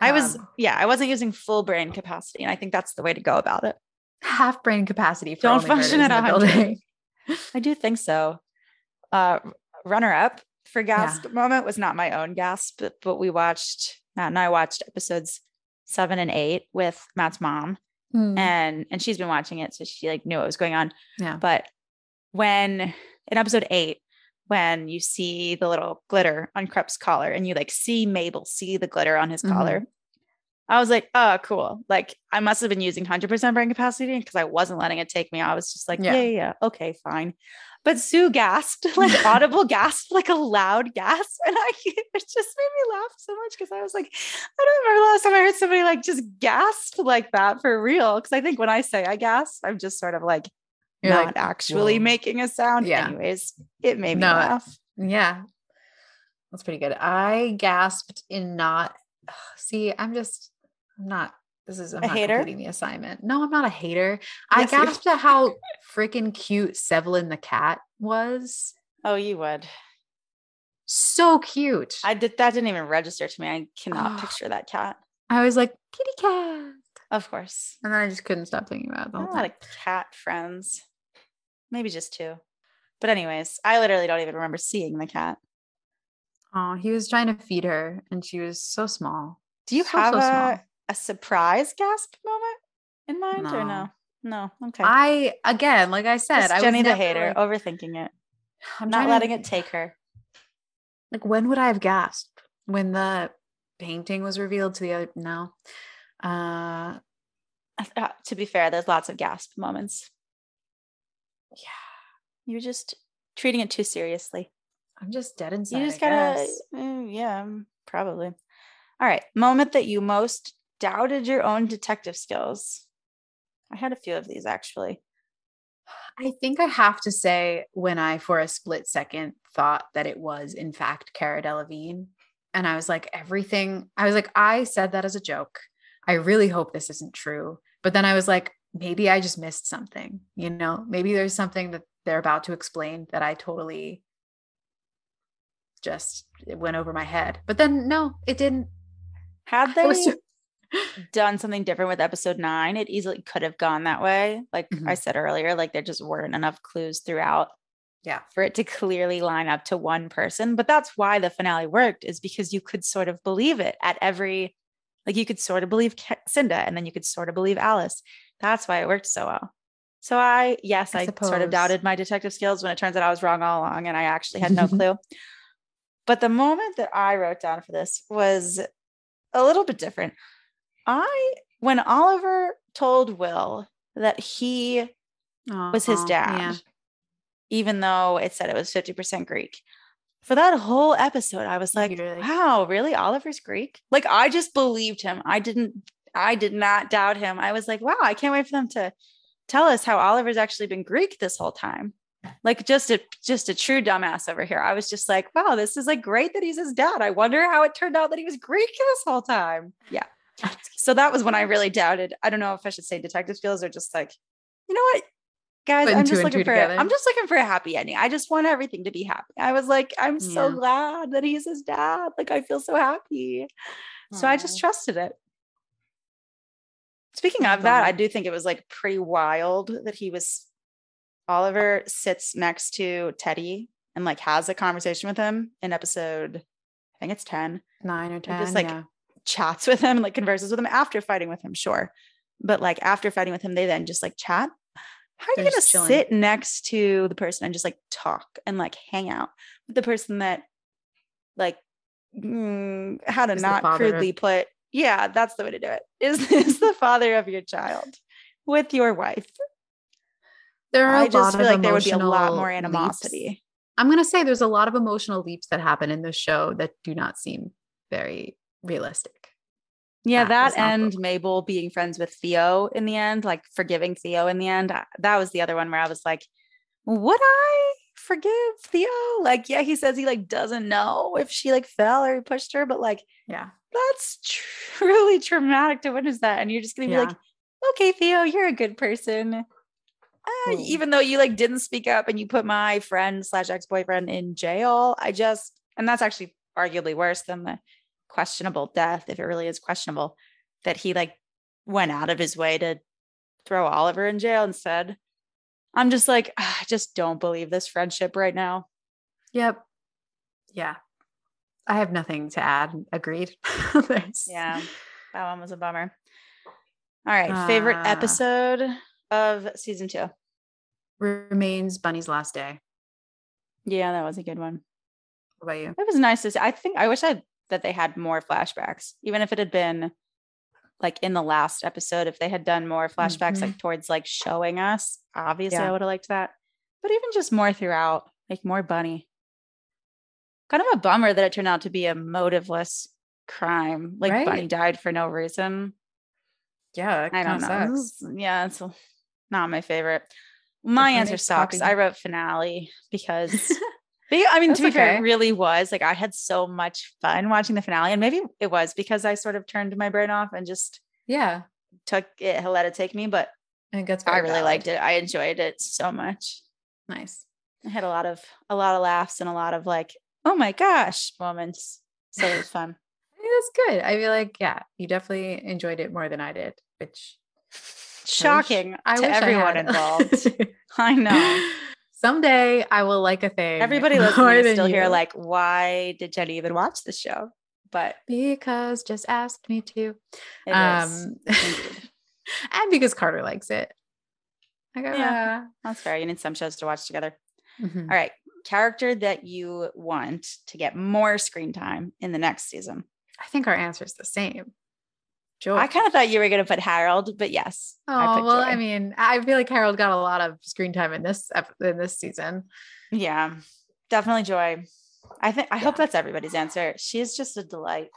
I was, um, yeah, I wasn't using full brain capacity. And I think that's the way to go about it. half brain capacity. For Don't function at in the 100. building. [LAUGHS] I do think so. Uh, runner up for gasp moment was not my own gasp, but, but we watched Matt and I watched episodes seven and eight with Matt's mom, Hmm. and and she's been watching it, so she like knew what was going on. Yeah. But when in episode eight, when you see the little glitter on Kreps' collar, and you like see Mabel see the glitter on his Mhm. collar. I was like, oh, cool. Like I must have been using 100% brain capacity because I wasn't letting it take me. I was just like, Yeah. yeah, yeah. Okay, fine. But Sue gasped, [LAUGHS] like [LAUGHS] audible gasp, like a loud gasp. And I [LAUGHS] it just made me laugh so much because I was like, I don't remember the last time I heard somebody like just gasp like that for real. Because I think when I say I gasp, I'm just sort of like You're not like, actually "Whoa." making a sound. Yeah. Anyways, it made me No, uh, laugh. Yeah. That's pretty good. I gasped in not [SIGHS] see, I'm just I'm not this is I'm A not hater? completing the assignment. No, I'm not a hater. I Yes, you- gasped at [LAUGHS] how freaking cute Sevelin the cat was. Oh, you would. So cute. I did that didn't even register to me. I cannot Oh. [SIGHS] picture that cat. I was like, kitty cat. Of course. And then I just couldn't stop thinking about it the I whole have a lot of cat friends. Maybe just two. But anyways, I literally don't even remember seeing the cat. Oh, he was trying to feed her and she was so small. Do you So, have so a, small. A surprise gasp moment in mind or No. no? No. Okay. I again, like I said, Just I was Jenni the hater, like- overthinking it, I'm not trying to- letting it take her. like when would I have gasped? When the painting was revealed to the other no. Uh Uh, to be fair, there's lots of gasp moments. yeah, You're just treating it too seriously. I'm just dead inside. you just I gotta, mm, yeah, probably. All right. Moment that you most doubted your own detective skills. I had a few of these actually. I think I have to say when I for a split second thought that it was in fact Cara Delevingne. And I was like, everything, I was like, I said that as a joke. I really hope this isn't true. But then I was like, maybe I just missed something, you know, maybe there's something that they're about to explain that I totally just it went over my head. But then no, it didn't. Had they was ju- done something different with episode nine, it easily could have gone that way. Like I Mhm. said earlier, like there just weren't enough clues throughout yeah. for it to clearly line up to one person. But that's why the finale worked, is because you could sort of believe it at every, like you could sort of believe Cinda and then you could sort of believe Alice. That's why it worked so well. So I, yes, I I, sort of doubted my detective skills when it turns out I was wrong all along and I actually had no [LAUGHS] clue. But the moment that I wrote down for this was a little bit different. I, when Oliver told Will that he was his uh-huh, dad, Yeah. even though it said it was 50% Greek. For that whole episode, I was like, like- wow, really? Oliver's Greek? Like, I just believed him. I didn't, I did not doubt him. I was like, wow, I can't wait for them to tell us how Oliver's actually been Greek this whole time. Like just a just a true dumbass over here. I was just like, wow, this is like great that he's his dad. I wonder how it turned out that he was Greek this whole time. Yeah. So that was when I really doubted. I don't know if I should say detective skills or just like, you know what, guys, I'm just looking for together. I'm just looking for a happy ending. I just want everything to be happy. I was like, I'm so glad that he's his dad. Like I feel so happy. So I just trusted it. Speaking of that, I do think it was like pretty wild that he was Oliver sits next to Teddy and like has a conversation with him in episode, I think it's 10, Nine or And ten. just, like, yeah. Chats with him, like converses with him after fighting with him, sure. But like after fighting with him, they then just like chat. How are They're you gonna chilling. sit next to the person and just like talk and like hang out with the person that like mm, how to Is not crudely put yeah that's the way to do it [LAUGHS] is is the father of your child with your wife There are a i lot just of feel like there would be a lot more leaps. animosity I'm gonna say there's a lot of emotional leaps that happen in this show that do not seem very realistic. Yeah, That that, and cool. Mabel being friends with Theo in the end, like forgiving Theo in the end. That was the other one where I was like, would I forgive Theo? Like, yeah, he says he like doesn't know if she like fell or he pushed her, but like Yeah. that's [LAUGHS] truly traumatic to witness that. And you're just gonna be Yeah. like, okay, Theo, you're a good person. Uh, even though you like didn't speak up and you put my friend slash ex-boyfriend in jail, I just and that's actually arguably worse than the questionable death, if it really is questionable, that he like went out of his way to throw Oliver in jail instead. I'm just like, "Ah, I just don't believe this friendship right now. Yep. Yeah. I have nothing to add. Agreed. [LAUGHS] Yeah, that one was a bummer. All right, favorite Ah. episode of season two. Remains Bunny's last day. Yeah, that was a good one. What about you? It was nice to see. I think I wish I that they had more flashbacks, even if it had been like in the last episode. If they had done more flashbacks, like towards like showing us, obviously Yeah. I would have liked that. But even just more throughout, like more Bunny. Kind of a bummer that it turned out to be a motiveless crime. Like Right? Bunny died for no reason. Yeah. I don't know. Is- Yeah, it's not my favorite. My answer sucks. copy. I wrote finale because [LAUGHS] I mean, That's to be fair, it really was like I had so much fun watching the finale, and maybe it was because I sort of turned my brain off and just Yeah. took it, let it take me. But I think that's I really valid. liked it. I enjoyed it so much. Nice. I had a lot of a lot of laughs and a lot of like, oh my gosh, moments. So it was [LAUGHS] fun. I think that's good. I feel like, yeah, you definitely enjoyed it more than I did, which Shocking I to wish everyone had. [LAUGHS] involved. I know. [LAUGHS] Someday I will like a thing. Everybody [LAUGHS] listening is still here, like, why did Jenni even watch this show? But because just asked me to. um [LAUGHS] and because Carter likes it. I go, Yeah. That's fair. You need some shows to watch together. "Ah." Mhm. All right. Character that you want to get more screen time in the next season. I think our answer is the same. Joy. I kind of thought you were going to put Harold, but yes. I Oh put well, Joy. I mean, I feel like Harold got a lot of screen time in this in this season. yeah, definitely Joy. I think I hope that's everybody's answer. She is just a delight.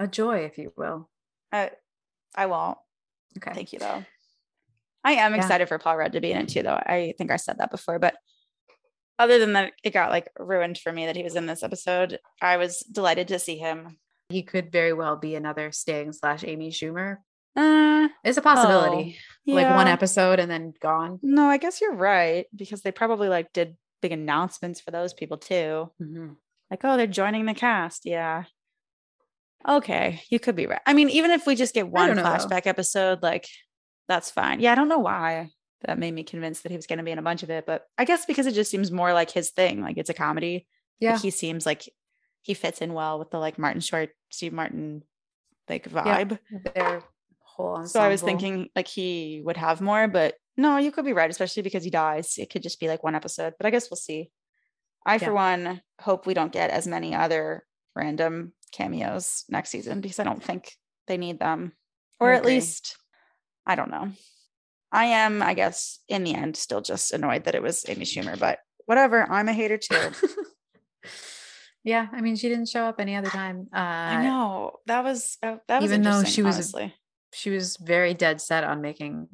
A joy, if you will. I, I won't. Okay. Thank you though. I am Yeah. excited for Paul Rudd to be in it too, though. I think I said that before, but other than that, it got like ruined for me that he was in this episode. I was delighted to see him. He could very well be another Sting slash Amy Schumer. Uh, It's a possibility. Like one episode and then gone. No, I guess you're right because they probably like did big announcements for those people too. Mhm. Like, oh, they're joining the cast. Yeah. Okay, you could be right. I mean, even if we just get one know, though. flashback episode, like that's fine. Yeah, I don't know why that made me convinced that he was going to be in a bunch of it, but I guess because it just seems more like his thing. Like it's a comedy. Like, Yeah. he seems like he fits in well with the like Martin Short, Steve Martin like vibe. Yeah. Their whole ensemble. So I was thinking like he would have more, but no, you could be right, especially because he dies. It could just be like one episode, but I guess we'll see. I, for one, hope we don't get as many other random cameos next season because I don't think they need them. Or I at least, I don't know. I am, I guess, in the end, still just annoyed that it was Amy Schumer, but whatever. I'm a hater too. [LAUGHS] yeah, I mean, she didn't show up any other time. Uh, I know that was uh, that was even though she was- honestly. She was very dead set on making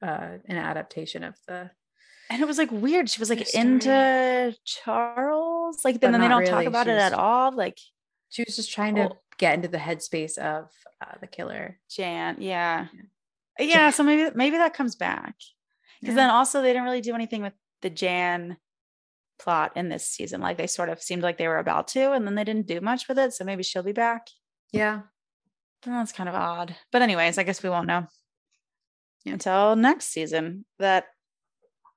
uh, an adaptation of the. and it was like weird. She was like story. into Charles, like then, then they don't talk about She it at all. Like She was just trying to get into the headspace of uh, the killer. Jan, yeah, Yeah. yeah. So maybe maybe that comes back because Yeah. then also they didn't really do anything with the Jan plot in this season. Like they sort of seemed like they were about to, and then they didn't do much with it. So maybe she'll be back. Yeah. That's kind of odd. But anyways, I guess we won't know Yeah. until next season that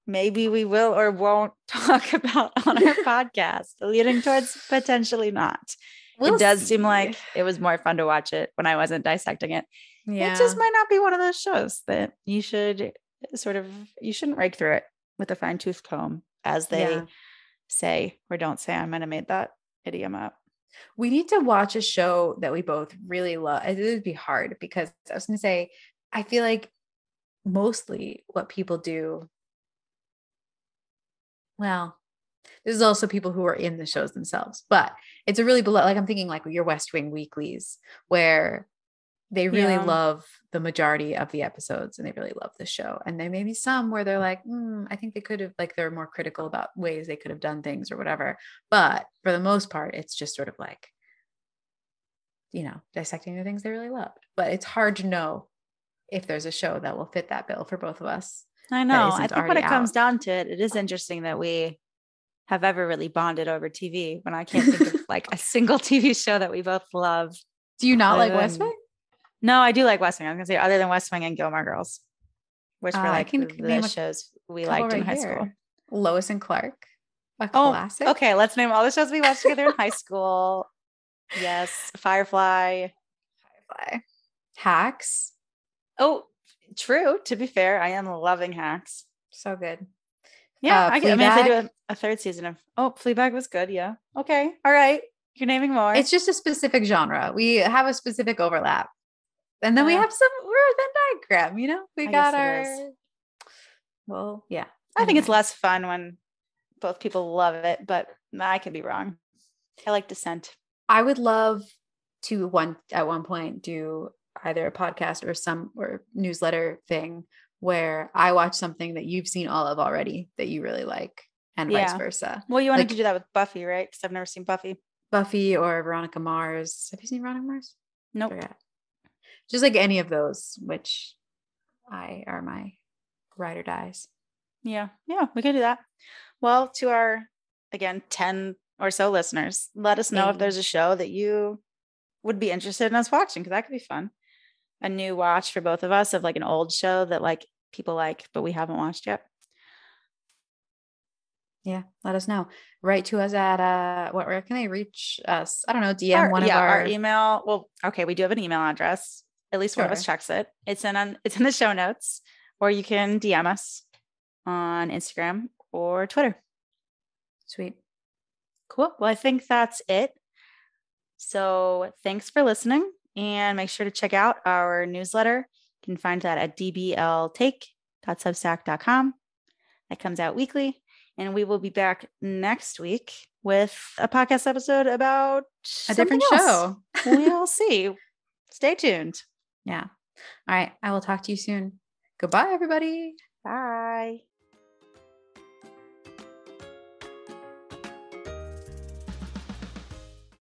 maybe we will or won't [LAUGHS] talk about on our [LAUGHS] podcast, leading towards potentially not. We'll it does see. seem like it was more fun to watch it when I wasn't dissecting it. Yeah. It just might not be one of those shows that you should sort of you shouldn't rake through it with a fine tooth comb, as they Yeah. Say or don't say. I might have made that idiom up. we need to watch a show that we both really love. It would be hard because I was going to say, I feel like mostly what people do, well, This is also people who are in the shows themselves, but it's a really beloved, like I'm thinking like your West Wing weeklies where they really Yeah. love the majority of the episodes and they really love the show. And there may be some where they're like, "Hmm, I think they could have, like, they're more critical about ways they could have done things or whatever. But for the most part, it's just sort of like, you know, dissecting the things they really loved. But it's hard to know if there's a show that will fit that bill for both of us. I know. I think when it comes down to it, it is interesting that we have ever really bonded over TV when I can't think of like a [LAUGHS] single TV show that we both love. Do you not like West Wing? No, I do like West Wing. I was gonna say other than West Wing and Gilmore Girls, which Uh, were I like can the shows we liked in high here. school. Lois and Clark, a Oh, classic. Okay, let's name all the shows we watched together in high school. Yes, Firefly. Firefly. Hacks, Oh, true. To be fair, I am loving Hacks. so good. Yeah, Uh, I, can- I mean, if they do a, a third season of oh, Fleabag was good. Yeah. Okay. All right. You're naming more. It's just a specific genre. We have a specific overlap. And then we have some we're a Venn diagram, you know? We I got our well, yeah. I think it's less fun when both people love it, but I could be wrong. I like Descent. I would love to one at one point do either a podcast or some or newsletter thing where I watch something that you've seen all of already that you really like and vice versa. Well, you wanted Like- to do that with Buffy, right? Because I've never seen Buffy. Buffy or Veronica Mars. Have you seen Veronica Mars? Nope. Forget. Just like any of those, which I are my ride or dies. Yeah. Yeah, we could do that. Well, to our again 10 or so listeners, let us know if there's a show that you would be interested in us watching because that could be fun. A new watch for both of us of like an old show that like people like, but we haven't watched yet. Yeah, let us know. Write to us at uh what where can they reach us? I don't know, DM Our- one yeah, of our, our email. Well, okay, we do have an email address. At least one of us checks it. It's in on it's in the show notes, or you can DM us on Instagram or Twitter. sweet. Cool. Well, I think that's it. So thanks for listening and make sure to check out our newsletter. You can find that at dbltake.substack.com. That comes out weekly. And we will be back next week with a podcast episode about A different else. show. [LAUGHS] we'll see. Stay tuned. Yeah. All right. I will talk to you soon. Goodbye, everybody. Bye.